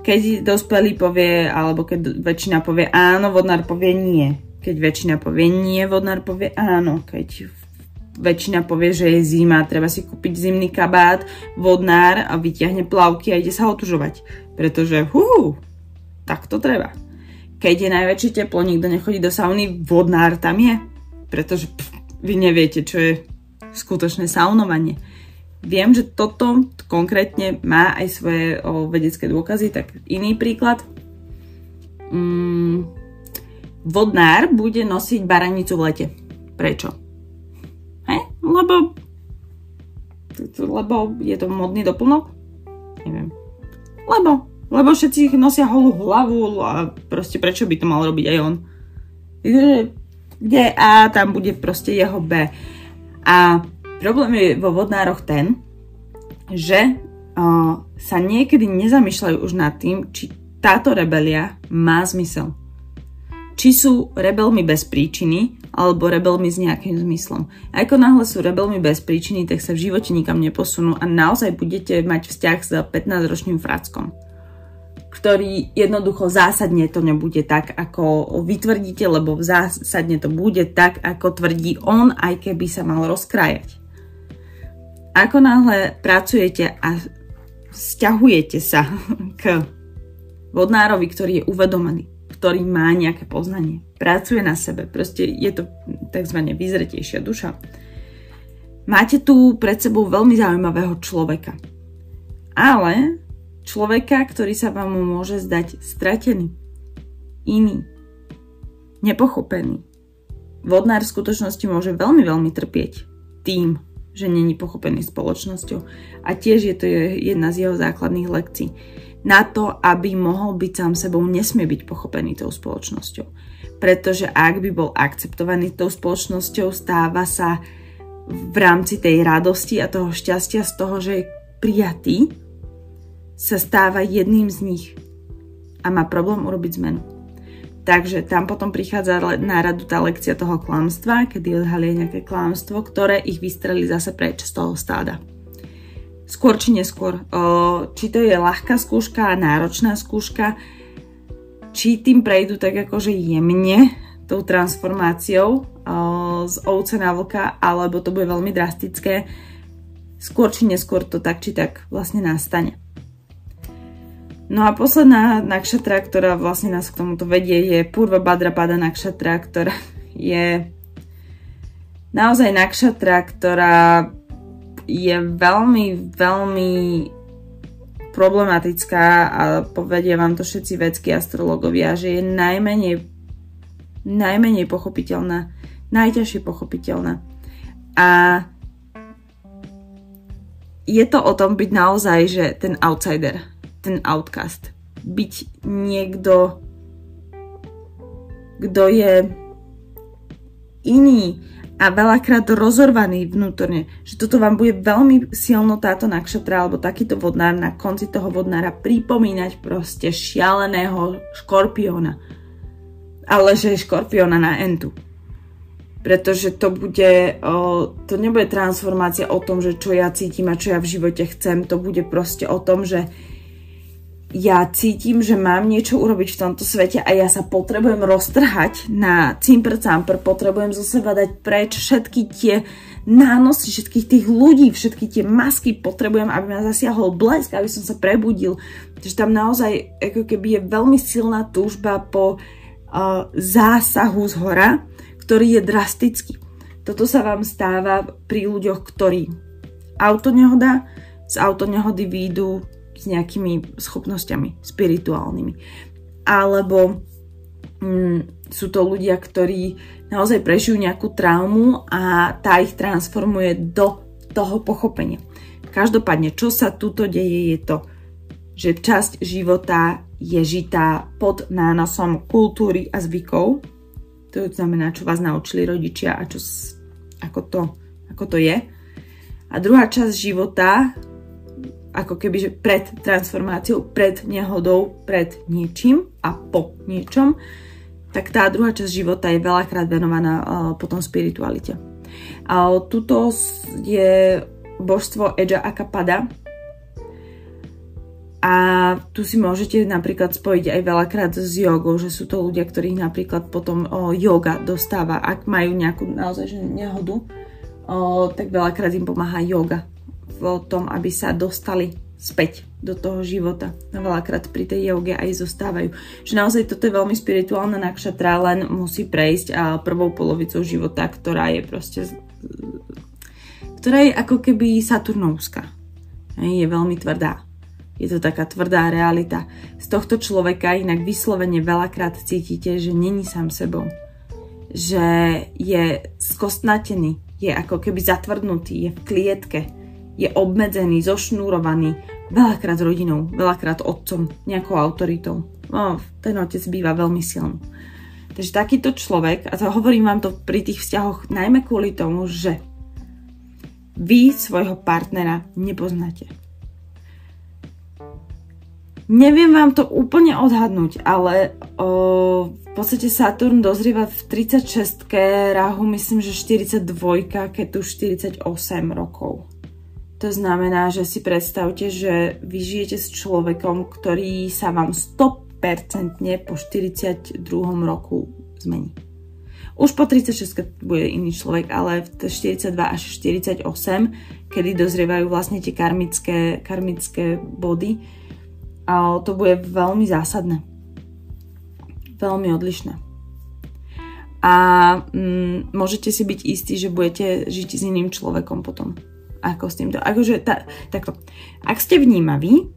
Keď dospelý povie, alebo keď väčšina povie áno, vodnár povie nie. Keď väčšina povie nie, vodnár povie áno. Keď väčšina povie, že je zima, treba si kúpiť zimný kabát, vodnár a vyťahne plavky a ide sa otužovať. Pretože hú, tak to treba. Keď je najväčšie teplo, nikto nechodí do sauny, vodnár tam je pretože pff, vy neviete, čo je skutočné saunovanie. Viem, že toto konkrétne má aj svoje o, vedecké dôkazy, tak iný príklad. Mm, vodnár bude nosiť baranicu v lete. Prečo? He? Lebo lebo je to modný doplnok? Neviem. Lebo, lebo všetci nosia holú hlavu a proste prečo by to mal robiť aj on? Kde A, tam bude proste jeho B. A problém je vo vodnároch ten, že uh, sa niekedy nezamýšľajú už nad tým, či táto rebelia má zmysel. Či sú rebelmi bez príčiny, alebo rebelmi s nejakým zmyslom. A ako náhle sú rebelmi bez príčiny, tak sa v živote nikam neposunú a naozaj budete mať vzťah s 15-ročným frackom ktorý jednoducho zásadne to nebude tak, ako vytvrdíte, lebo zásadne to bude tak, ako tvrdí on, aj keby sa mal rozkrájať. Ako náhle pracujete a vzťahujete sa k vodnárovi, ktorý je uvedomený, ktorý má nejaké poznanie, pracuje na sebe, proste je to tzv. vyzretejšia duša, máte tu pred sebou veľmi zaujímavého človeka. Ale človeka, ktorý sa vám môže zdať stratený, iný, nepochopený. Vodnár v skutočnosti môže veľmi, veľmi trpieť tým, že není pochopený spoločnosťou. A tiež je to jedna z jeho základných lekcií. Na to, aby mohol byť sám sebou, nesmie byť pochopený tou spoločnosťou. Pretože ak by bol akceptovaný tou spoločnosťou, stáva sa v rámci tej radosti a toho šťastia z toho, že je prijatý, sa stáva jedným z nich a má problém urobiť zmenu. Takže tam potom prichádza na radu tá lekcia toho klamstva, kedy odhalia nejaké klamstvo, ktoré ich vystrelí zase preč z toho stáda. Skôr či neskôr. Či to je ľahká skúška, náročná skúška, či tým prejdú tak akože jemne tou transformáciou z ovce na vlka, alebo to bude veľmi drastické. Skôr či neskôr to tak či tak vlastne nastane. No a posledná nakšatra, ktorá vlastne nás k tomuto vedie, je Purva Pada nakšatra, ktorá je naozaj nakšatra, ktorá je veľmi, veľmi problematická a povedia vám to všetci vedskí astrologovia, že je najmenej, najmenej pochopiteľná, najťažšie pochopiteľná. A je to o tom byť naozaj, že ten outsider, ten outcast. Byť niekto, kto je iný a veľakrát rozorvaný vnútorne, že toto vám bude veľmi silno táto nakšatra alebo takýto vodnár na konci toho vodnára pripomínať proste šialeného škorpióna. Ale že je škorpióna na entu pretože to bude, to nebude transformácia o tom, že čo ja cítim a čo ja v živote chcem, to bude proste o tom, že ja cítim, že mám niečo urobiť v tomto svete a ja sa potrebujem roztrhať na cimpr campr, potrebujem zo seba dať preč všetky tie nánosy, všetkých tých ľudí, všetky tie masky, potrebujem, aby ma zasiahol blesk, aby som sa prebudil. Takže tam naozaj ako keby je veľmi silná túžba po uh, zásahu z hora, ktorý je drastický. Toto sa vám stáva pri ľuďoch, ktorí autonehoda, z autonehody výjdu s nejakými schopnosťami spirituálnymi. Alebo mm, sú to ľudia, ktorí naozaj prežijú nejakú traumu a tá ich transformuje do toho pochopenia. Každopádne, čo sa tuto deje, je to, že časť života je žitá pod nánosom kultúry a zvykov. To znamená, čo vás naučili rodičia a čo, ako, to, ako to je. A druhá časť života ako keby že pred transformáciou, pred nehodou, pred niečím a po niečom, tak tá druhá časť života je veľakrát venovaná uh, potom spiritualite. A tuto je božstvo Eja Akapada. A tu si môžete napríklad spojiť aj veľakrát s jogou, že sú to ľudia, ktorých napríklad potom o, yoga dostáva, ak majú nejakú naozaj nehodu, o, tak veľakrát im pomáha yoga v tom, aby sa dostali späť do toho života. Veľakrát pri tej joge aj zostávajú. Že naozaj toto je veľmi spirituálna nakšatra, len musí prejsť a prvou polovicou života, ktorá je proste ktorá je ako keby Saturnovská. Je veľmi tvrdá. Je to taká tvrdá realita. Z tohto človeka inak vyslovene veľakrát cítite, že není sám sebou. Že je skostnatený, je ako keby zatvrdnutý, je v klietke je obmedzený, zošnúrovaný, veľakrát rodinou, veľakrát otcom, nejakou autoritou. No, ten otec býva veľmi silný. Takže takýto človek, a to hovorím vám to pri tých vzťahoch najmä kvôli tomu, že vy svojho partnera nepoznáte. Neviem vám to úplne odhadnúť, ale o, v podstate Saturn dozrieva v 36 ráhu myslím, že 42, keď tu 48 rokov. To znamená, že si predstavte, že vy žijete s človekom, ktorý sa vám 100% po 42. roku zmení. Už po 36 bude iný človek, ale v 42 až 48, kedy dozrievajú vlastne tie karmické, karmické body, a to bude veľmi zásadné. Veľmi odlišné. a mm, môžete si byť istí, že budete žiť s iným človekom potom. Ako s týmto. Akože, ta, takto. Ak ste vnímaví,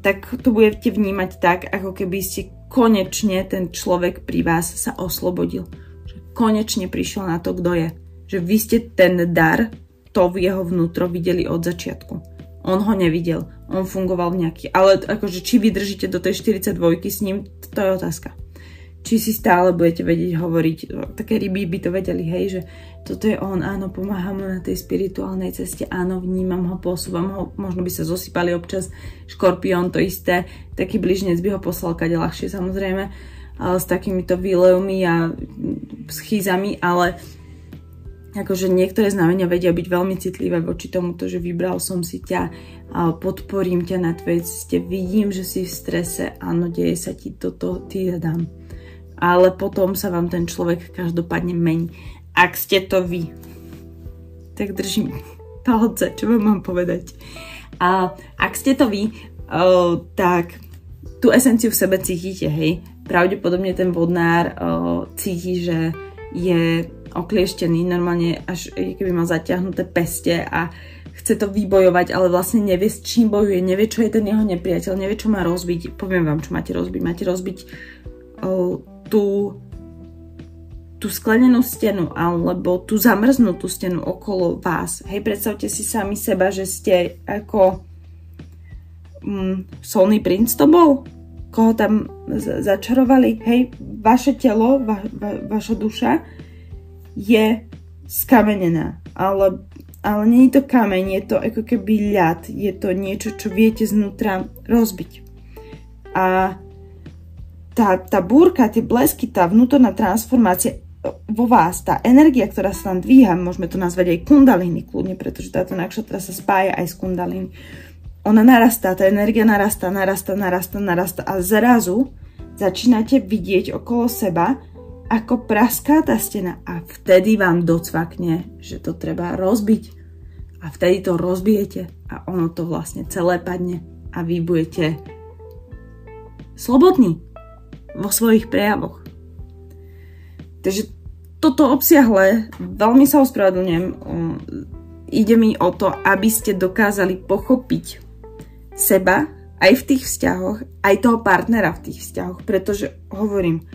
tak to budete vnímať tak, ako keby ste konečne ten človek pri vás sa oslobodil. Že konečne prišiel na to, kto je. Že vy ste ten dar, to v jeho vnútro videli od začiatku. On ho nevidel, on fungoval v nejaký, ale akože či vydržíte do tej 42 s ním, to je otázka či si stále budete vedieť hovoriť, také ryby by to vedeli, hej, že toto je on, áno, pomáham mu na tej spirituálnej ceste, áno, vnímam ho, posúvam ho, možno by sa zosypali občas, škorpión to isté, taký bližnec by ho poslal kade ľahšie samozrejme, ale s takýmito výlevmi a schýzami, ale akože niektoré znamenia vedia byť veľmi citlivé voči tomuto, že vybral som si ťa, podporím ťa na tvojej ceste, vidím, že si v strese, áno, deje sa ti toto, ty ja dám ale potom sa vám ten človek každopádne mení. Ak ste to vy, tak držím palce, čo vám mám povedať. A ak ste to vy, uh, tak tú esenciu v sebe cítite, hej. Pravdepodobne ten vodnár uh, cíti, že je oklieštený, normálne až keby mal zaťahnuté peste a chce to vybojovať, ale vlastne nevie s čím bojuje, nevie čo je ten jeho nepriateľ, nevie čo má rozbiť. Poviem vám, čo máte rozbiť. Máte rozbiť tú, tú sklenenú stenu alebo tú zamrznutú stenu okolo vás. Hej, predstavte si sami seba, že ste ako mm, solný princ to bol, koho tam začarovali. Hej, vaše telo, va, va, vaša duša je skamenená, ale, ale nie je to kameň, je to ako keby ľad, je to niečo, čo viete znútra rozbiť. A tá, tá búrka, tie blesky, tá vnútorná transformácia vo vás, tá energia, ktorá sa tam dvíha, môžeme to nazvať aj kundalini kľudne, pretože táto nakšatra sa spája aj s kundalini. Ona narastá, tá energia narastá, narastá, narastá, narastá a zrazu začínate vidieť okolo seba, ako praská tá stena a vtedy vám docvakne, že to treba rozbiť. A vtedy to rozbijete a ono to vlastne celé padne a vy budete slobodní vo svojich prejavoch. Takže toto obsiahle, veľmi sa ospravedlňujem, ide mi o to, aby ste dokázali pochopiť seba aj v tých vzťahoch, aj toho partnera v tých vzťahoch, pretože hovorím,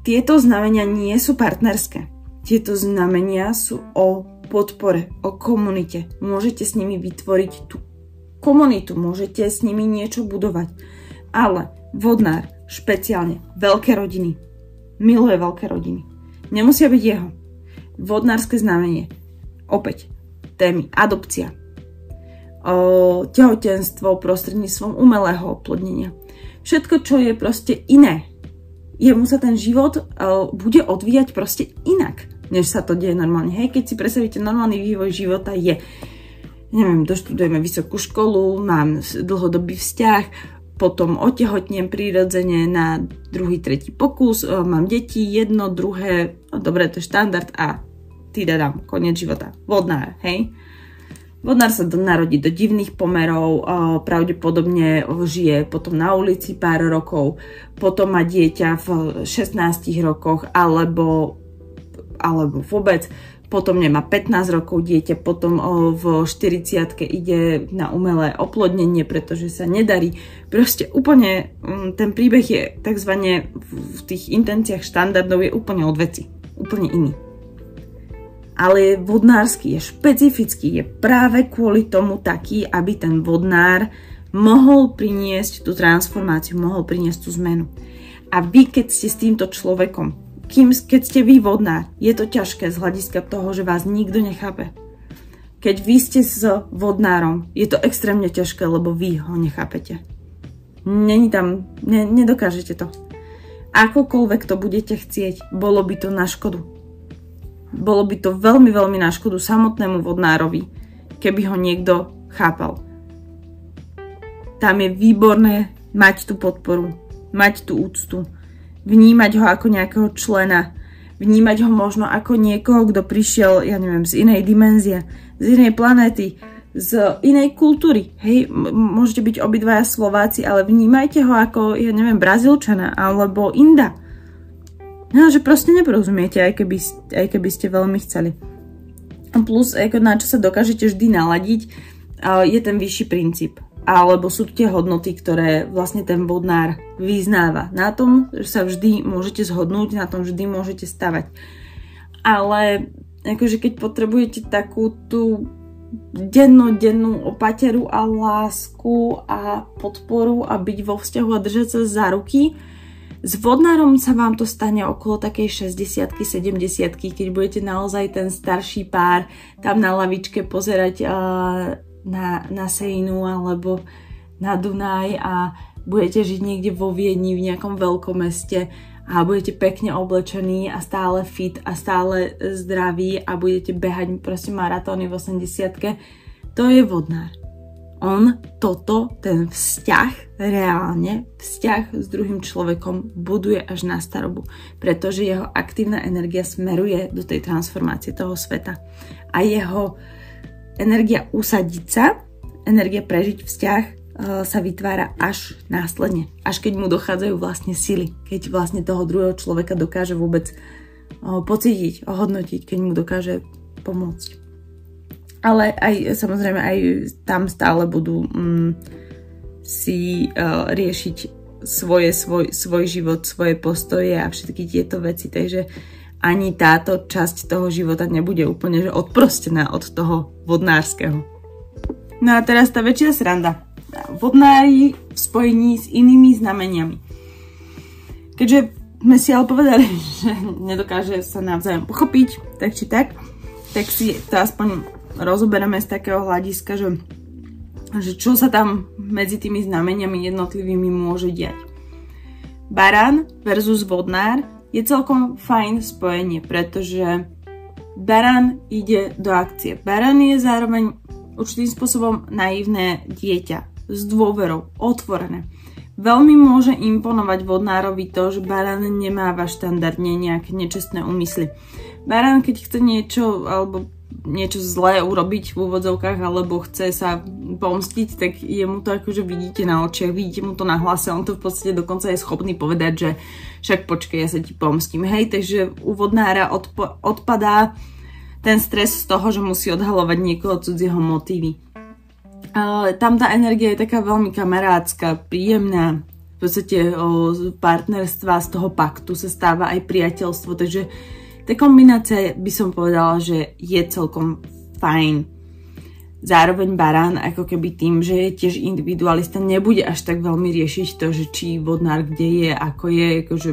tieto znamenia nie sú partnerské. Tieto znamenia sú o podpore, o komunite. Môžete s nimi vytvoriť tú komunitu, môžete s nimi niečo budovať. Ale vodnár, špeciálne veľké rodiny. Miluje veľké rodiny. Nemusia byť jeho. Vodnárske znamenie. Opäť témy adopcia, o, tehotenstvo prostredníctvom umelého oplodnenia. Všetko, čo je proste iné. Jemu sa ten život o, bude odvíjať proste inak, než sa to deje normálne. Hej, keď si predstavíte normálny vývoj života je neviem, doštudujeme vysokú školu, mám dlhodobý vzťah, potom otehotnem prirodzene na druhý, tretí pokus, mám deti, jedno, druhé, no dobre, to je štandard a ty dám koniec života. Vodnár, hej? Vodnár sa narodí do divných pomerov, pravdepodobne žije potom na ulici pár rokov, potom má dieťa v 16 rokoch, alebo, alebo vôbec potom nemá 15 rokov dieťa, potom v 40 ide na umelé oplodnenie, pretože sa nedarí. Proste úplne mm, ten príbeh je tzv. v tých intenciách štandardov je úplne od veci. Úplne iný. Ale vodnársky je špecifický, je práve kvôli tomu taký, aby ten vodnár mohol priniesť tú transformáciu, mohol priniesť tú zmenu. A vy, keď ste s týmto človekom kým, keď ste vy vodná, je to ťažké z hľadiska toho, že vás nikto nechápe. Keď vy ste s vodnárom, je to extrémne ťažké, lebo vy ho nechápete. Není tam, ne, nedokážete to. Akokoľvek to budete chcieť, bolo by to na škodu. Bolo by to veľmi, veľmi na škodu samotnému vodnárovi, keby ho niekto chápal. Tam je výborné mať tú podporu, mať tú úctu, vnímať ho ako nejakého člena, vnímať ho možno ako niekoho, kto prišiel, ja neviem, z inej dimenzie, z inej planéty, z inej kultúry. Hej, môžete byť obidvaja Slováci, ale vnímajte ho ako, ja neviem, Brazílčana alebo Inda. No, že proste neporozumiete, aj keby, aj keby ste veľmi chceli. Plus, ako na čo sa dokážete vždy naladiť, je ten vyšší princíp. Alebo sú tie hodnoty, ktoré vlastne ten vodnár vyznáva. Na tom sa vždy môžete zhodnúť, na tom vždy môžete stavať. Ale akože keď potrebujete takú tú dennodennú opateru a lásku a podporu a byť vo vzťahu a držať sa za ruky, s vodnárom sa vám to stane okolo takej 60 70 keď budete naozaj ten starší pár tam na lavičke pozerať uh, na, na Sejnu alebo na Dunaj a budete žiť niekde vo Viedni v nejakom veľkom meste a budete pekne oblečení a stále fit a stále zdraví a budete behať proste maratóny v 80 to je vodnár on toto, ten vzťah, reálne, vzťah s druhým človekom buduje až na starobu, pretože jeho aktívna energia smeruje do tej transformácie toho sveta. A jeho energia usadiť sa, energia prežiť vzťah e, sa vytvára až následne, až keď mu dochádzajú vlastne sily, keď vlastne toho druhého človeka dokáže vôbec e, pocítiť, ohodnotiť, keď mu dokáže pomôcť. Ale aj samozrejme aj tam stále budú mm, si uh, riešiť svoje, svoj, svoj život, svoje postoje a všetky tieto veci, takže ani táto časť toho života nebude úplne že odprostená od toho vodnárskeho. No a teraz tá väčšia sranda. Vodnári v spojení s inými znameniami. Keďže sme si ale povedali, že nedokáže sa navzájom pochopiť, tak či tak, tak si to aspoň rozoberieme z takého hľadiska, že, že čo sa tam medzi tými znameniami jednotlivými môže diať. Barán versus vodnár je celkom fajn spojenie, pretože barán ide do akcie. Barán je zároveň určitým spôsobom naivné dieťa, s dôverou, otvorené. Veľmi môže imponovať vodnárovi to, že barán nemáva štandardne nejaké nečestné úmysly. Barán, keď chce niečo, alebo niečo zlé urobiť v úvodzovkách alebo chce sa pomstiť, tak je mu to akože vidíte na očiach, vidíte mu to na hlase, on to v podstate dokonca je schopný povedať, že však počkej, ja sa ti pomstím. Hej, takže u vodnára odpo- odpadá ten stres z toho, že musí odhalovať niekoho cudzieho motívy. Ale tam tá energia je taká veľmi kamarádska, príjemná. V podstate o partnerstva z toho paktu sa stáva aj priateľstvo, takže tá kombinácia by som povedala, že je celkom fajn. Zároveň barán ako keby tým, že je tiež individualista, nebude až tak veľmi riešiť to, že či vodnár kde je, ako je, akože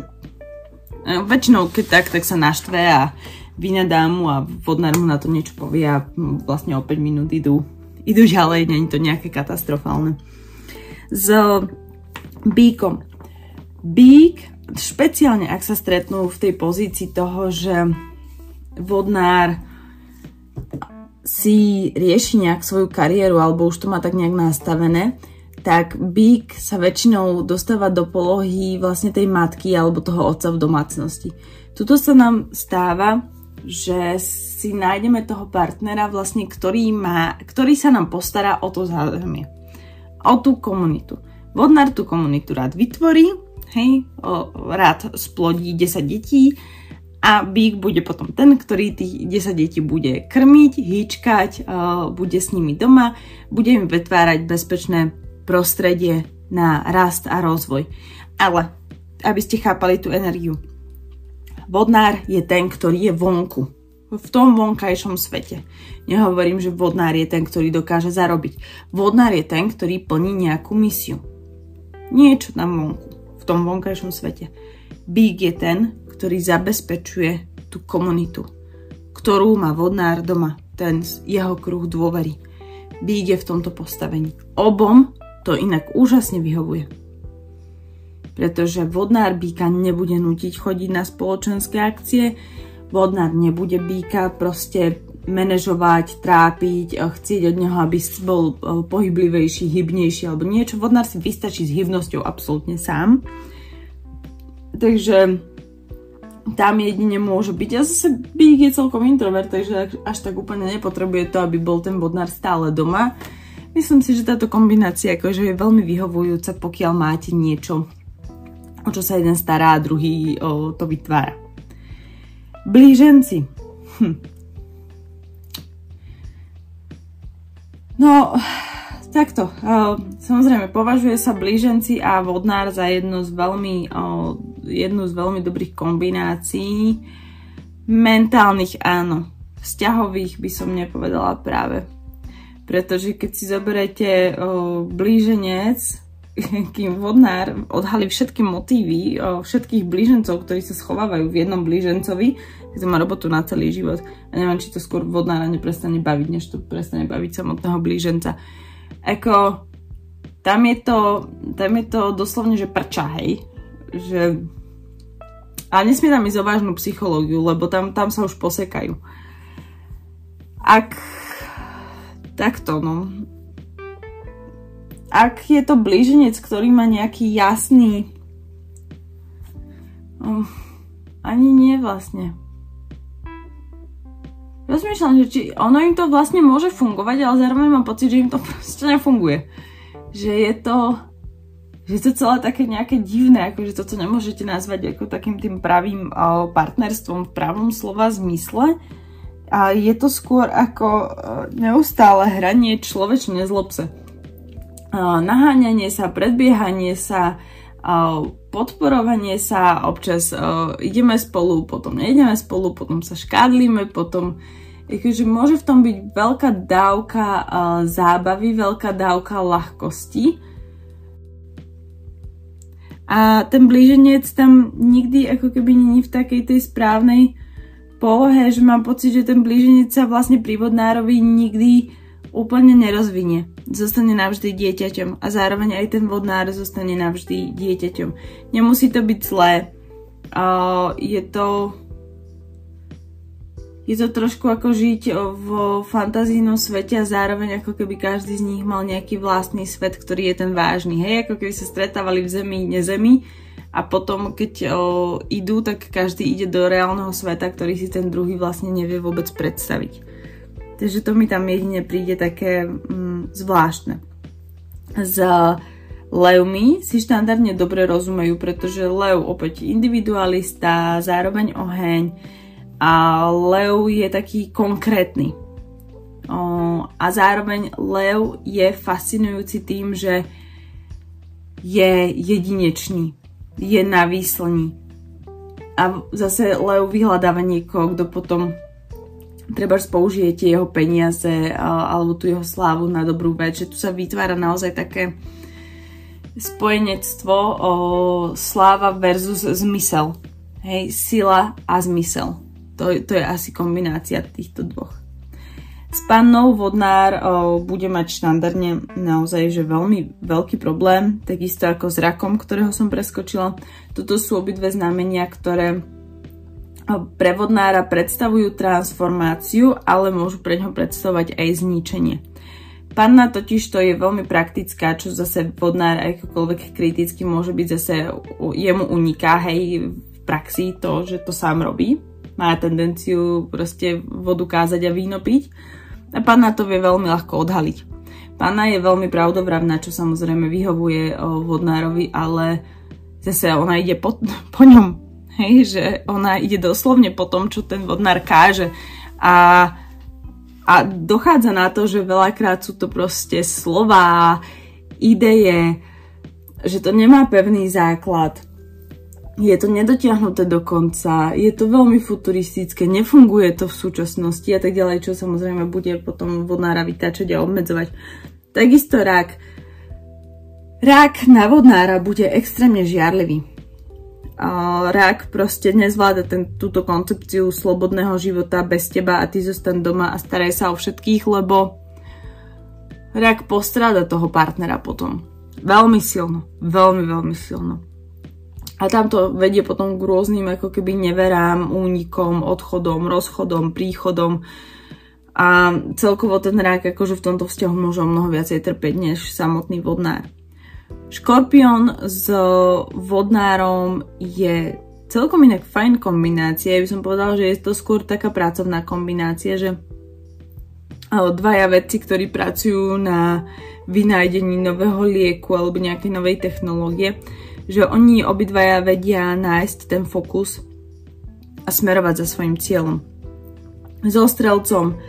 no, väčšinou keď tak, tak sa naštve a vynadá mu a vodnár mu na to niečo povie a vlastne o 5 minút idú, idú ďalej, je to nejaké katastrofálne. S bíkom. Bík špeciálne ak sa stretnú v tej pozícii toho, že vodnár si rieši nejak svoju kariéru alebo už to má tak nejak nastavené, tak bík sa väčšinou dostáva do polohy vlastne tej matky alebo toho otca v domácnosti. Tuto sa nám stáva, že si nájdeme toho partnera vlastne, ktorý, má, ktorý sa nám postará o to zázemie, o tú komunitu. Vodnár tú komunitu rád vytvorí, hej, rád splodí 10 detí a bík bude potom ten, ktorý tých 10 detí bude krmiť, hýčkať, bude s nimi doma, bude im vytvárať bezpečné prostredie na rast a rozvoj. Ale, aby ste chápali tú energiu, vodnár je ten, ktorý je vonku, v tom vonkajšom svete. Nehovorím, že vodnár je ten, ktorý dokáže zarobiť. Vodnár je ten, ktorý plní nejakú misiu. Niečo tam vonku tom vonkajšom svete. Bík je ten, ktorý zabezpečuje tú komunitu, ktorú má vodnár doma, ten jeho kruh dôvery. Bík je v tomto postavení. Obom to inak úžasne vyhovuje. Pretože vodnár býka nebude nutiť chodiť na spoločenské akcie, vodnár nebude býka proste manažovať, trápiť, chcieť od neho, aby bol e, pohyblivejší, hybnejší alebo niečo. Vodnár si vystačí s hybnosťou absolútne sám. Takže tam jedine môže byť. A zase Bík je celkom introvert, takže až tak úplne nepotrebuje to, aby bol ten vodnár stále doma. Myslím si, že táto kombinácia akože je veľmi vyhovujúca, pokiaľ máte niečo, o čo sa jeden stará a druhý o, to vytvára. Blíženci. Hm. No, takto. Samozrejme, považuje sa blíženci a vodnár za jednu z veľmi, jednu z veľmi dobrých kombinácií. Mentálnych áno. Vzťahových by som nepovedala práve. Pretože keď si zoberete blíženec, kým vodnár odhalí všetky motívy všetkých blížencov, ktorí sa schovávajú v jednom blížencovi, to má robotu na celý život. A neviem, či to skôr vodnára neprestane baviť, než to prestane baviť samotného blíženca. Eko, tam je to, tam je to doslovne, že prča, hej. Že... Ale nesmie tam ísť o vážnu psychológiu, lebo tam, tam sa už posekajú. Ak... Takto, no ak je to blíženec, ktorý má nejaký jasný... Oh, ani nie vlastne. Rozmýšľam, že či ono im to vlastne môže fungovať, ale zároveň mám pocit, že im to proste nefunguje. Že je to... Že je to celé také nejaké divné, akože toto nemôžete nazvať ako takým tým pravým partnerstvom v pravom slova zmysle. A je to skôr ako neustále hranie človečne zlobce naháňanie sa, predbiehanie sa, podporovanie sa, občas ideme spolu, potom nejdeme spolu, potom sa škádlime, potom akože môže v tom byť veľká dávka zábavy, veľká dávka ľahkosti. A ten blíženec tam nikdy ako keby není v takej tej správnej polohe, že mám pocit, že ten blíženec sa vlastne pri vodnárovi nikdy úplne nerozvinie. Zostane navždy dieťaťom a zároveň aj ten vodnár zostane navždy dieťaťom. Nemusí to byť zlé. Uh, je to je to trošku ako žiť v fantazínom svete a zároveň ako keby každý z nich mal nejaký vlastný svet, ktorý je ten vážny. Hej, ako keby sa stretávali v zemi, nezemi a potom keď o, idú, tak každý ide do reálneho sveta, ktorý si ten druhý vlastne nevie vôbec predstaviť. Takže to mi tam jedine príde také mm, zvláštne. S levmi si štandardne dobre rozumejú, pretože lev opäť individualista, zároveň oheň a lev je taký konkrétny. O, a zároveň lev je fascinujúci tým, že je jedinečný, je na výslní. A zase lev vyhľadáva niekoho, kto potom treba použijete jeho peniaze alebo tú jeho slávu na dobrú vec, že tu sa vytvára naozaj také spojenectvo o sláva versus zmysel. Hej, sila a zmysel. To, to je asi kombinácia týchto dvoch. S pannou vodnár o, bude mať štandardne naozaj že veľmi veľký problém, takisto ako s rakom, ktorého som preskočila. Toto sú obidve znamenia, ktoré pre vodnára predstavujú transformáciu, ale môžu pre ňo predstavovať aj zničenie. Panna totiž to je veľmi praktická, čo zase vodnár akokoľvek kriticky môže byť zase, jemu uniká, hej, v praxi to, že to sám robí. Má tendenciu proste vodu kázať a víno piť. A panna to vie veľmi ľahko odhaliť. Panna je veľmi pravdovravná, čo samozrejme vyhovuje vodnárovi, ale zase ona ide po, po ňom Hej, že ona ide doslovne po tom, čo ten vodnár káže. A, a dochádza na to, že veľakrát sú to proste slova, ideje, že to nemá pevný základ. Je to nedotiahnuté do konca, je to veľmi futuristické, nefunguje to v súčasnosti a tak ďalej, čo samozrejme bude potom vodnára vytáčať a obmedzovať. Takisto rak. Rak na vodnára bude extrémne žiarlivý rak proste nezvláda ten, túto koncepciu slobodného života bez teba a ty zostan doma a staraj sa o všetkých, lebo rak postráda toho partnera potom. Veľmi silno. Veľmi, veľmi silno. A tam to vedie potom k rôznym ako keby neverám, únikom, odchodom, rozchodom, príchodom. A celkovo ten rak akože v tomto vzťahu môže mnoho viacej trpieť než samotný vodnár. Škorpión s vodnárom je celkom inak fajn kombinácia. Ja by som povedala, že je to skôr taká pracovná kombinácia, že dvaja vedci, ktorí pracujú na vynájdení nového lieku alebo nejakej novej technológie, že oni obidvaja vedia nájsť ten fokus a smerovať za svojim cieľom. So strelcom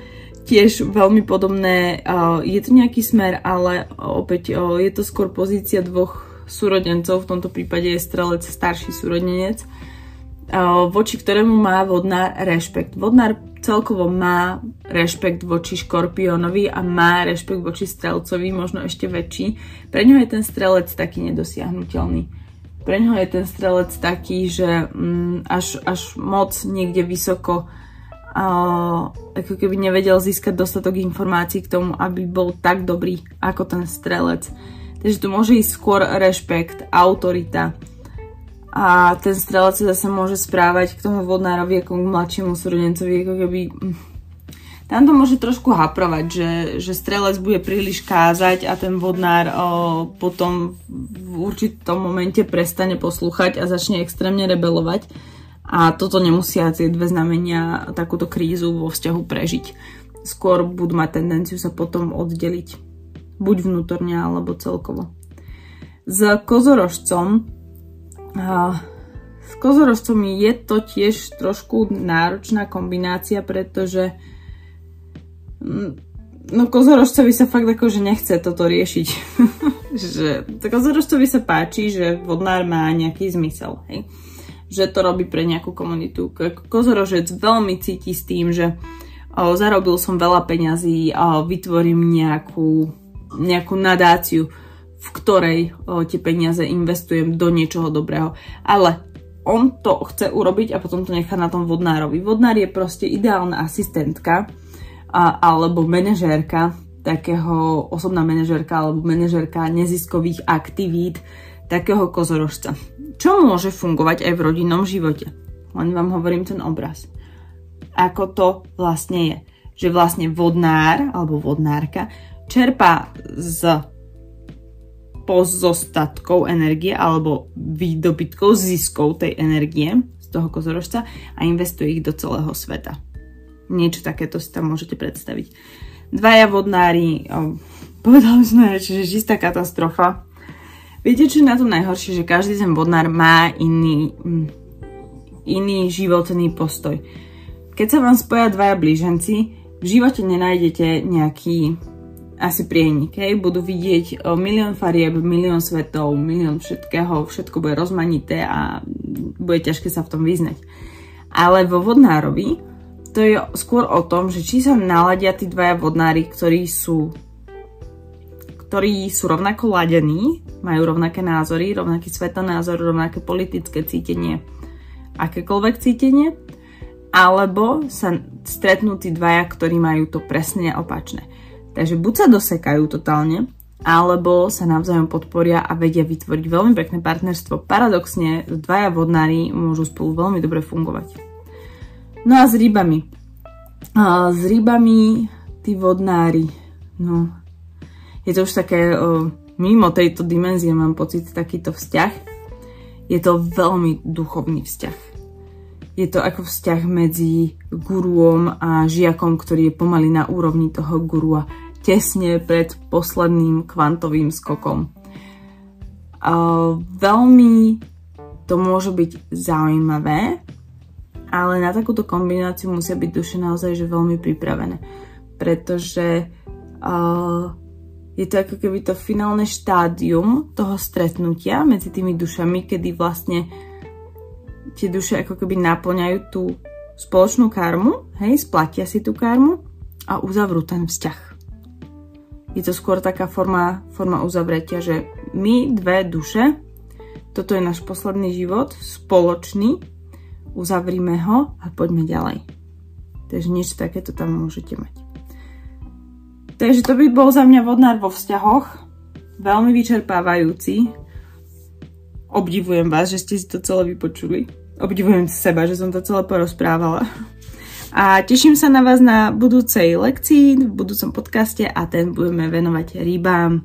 tiež veľmi podobné, je to nejaký smer, ale opäť je to skôr pozícia dvoch súrodencov, v tomto prípade je strelec starší súrodenec, voči ktorému má vodnár rešpekt. Vodnár celkovo má rešpekt voči škorpiónovi a má rešpekt voči strelcovi, možno ešte väčší. Pre ňo je ten strelec taký nedosiahnutelný. Pre ňo je ten strelec taký, že mm, až, až moc niekde vysoko ako keby nevedel získať dostatok informácií k tomu, aby bol tak dobrý ako ten strelec. Takže tu môže ísť skôr rešpekt, autorita, a ten strelec sa zase môže správať k tomu vodnárovi ako k mladšiemu súrodencovi, ako keby... Hm. Tam to môže trošku haprovať, že, že strelec bude príliš kázať a ten vodnár o, potom v určitom momente prestane poslúchať a začne extrémne rebelovať. A toto nemusia tie dve znamenia takúto krízu vo vzťahu prežiť. Skôr budú mať tendenciu sa potom oddeliť. Buď vnútorne, alebo celkovo. S kozorožcom s kozorožcom je to tiež trošku náročná kombinácia, pretože mm, no kozorožcovi sa fakt akože nechce toto riešiť. že kozorožcovi sa páči, že vodnár má nejaký zmysel, hej? Že to robí pre nejakú komunitu. Kozorožec veľmi cíti s tým, že o, zarobil som veľa peňazí a vytvorím nejakú, nejakú nadáciu, v ktorej o, tie peniaze investujem do niečoho dobrého. Ale on to chce urobiť a potom to nechá na tom vodnárovi. Vodnár je proste ideálna asistentka a, alebo manažérka takého, osobná manažérka alebo manažérka neziskových aktivít takého kozorožca. Čo môže fungovať aj v rodinnom živote? Len vám hovorím ten obraz. Ako to vlastne je. Že vlastne vodnár alebo vodnárka čerpá z pozostatkov energie alebo výdobytkov, ziskov tej energie z toho kozorožca a investuje ich do celého sveta. Niečo takéto si tam môžete predstaviť. Dvaja vodnári, povedali sme, že čistá katastrofa. Viete, čo je na to najhoršie? Že každý ten vodnár má iný, mm, iný životný postoj. Keď sa vám spoja dvaja blíženci, v živote nenájdete nejaký asi prienik, hej, budú vidieť milión farieb, milión svetov, milión všetkého, všetko bude rozmanité a bude ťažké sa v tom vyznať. Ale vo vodnárovi to je skôr o tom, že či sa naladia tí dvaja vodnári, ktorí sú ktorí sú rovnako ladení, majú rovnaké názory, rovnaký svetonázor, rovnaké politické cítenie, akékoľvek cítenie, alebo sa stretnú tí dvaja, ktorí majú to presne opačné. Takže buď sa dosekajú totálne, alebo sa navzájom podporia a vedia vytvoriť veľmi pekné partnerstvo. Paradoxne, dvaja vodnári môžu spolu veľmi dobre fungovať. No a s rybami. S rybami tí vodnári, no, je to už také, mimo tejto dimenzie mám pocit, takýto vzťah. Je to veľmi duchovný vzťah. Je to ako vzťah medzi guruom a žiakom, ktorý je pomaly na úrovni toho gurua tesne pred posledným kvantovým skokom. Veľmi to môže byť zaujímavé, ale na takúto kombináciu musia byť duše naozaj veľmi pripravené, pretože uh, je to ako keby to finálne štádium toho stretnutia medzi tými dušami, kedy vlastne tie duše ako keby naplňajú tú spoločnú karmu, hej, splatia si tú karmu a uzavrú ten vzťah je to skôr taká forma, forma uzavretia, že my dve duše, toto je náš posledný život, spoločný, uzavrime ho a poďme ďalej. Takže niečo takéto tam môžete mať. Takže to by bol za mňa vodnár vo vzťahoch. Veľmi vyčerpávajúci. Obdivujem vás, že ste si to celé vypočuli. Obdivujem seba, že som to celé porozprávala. A teším sa na vás na budúcej lekcii, v budúcom podcaste a ten budeme venovať rybám.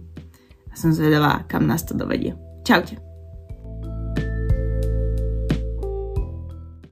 A som zvedavá, kam nás to dovedie. Čaute.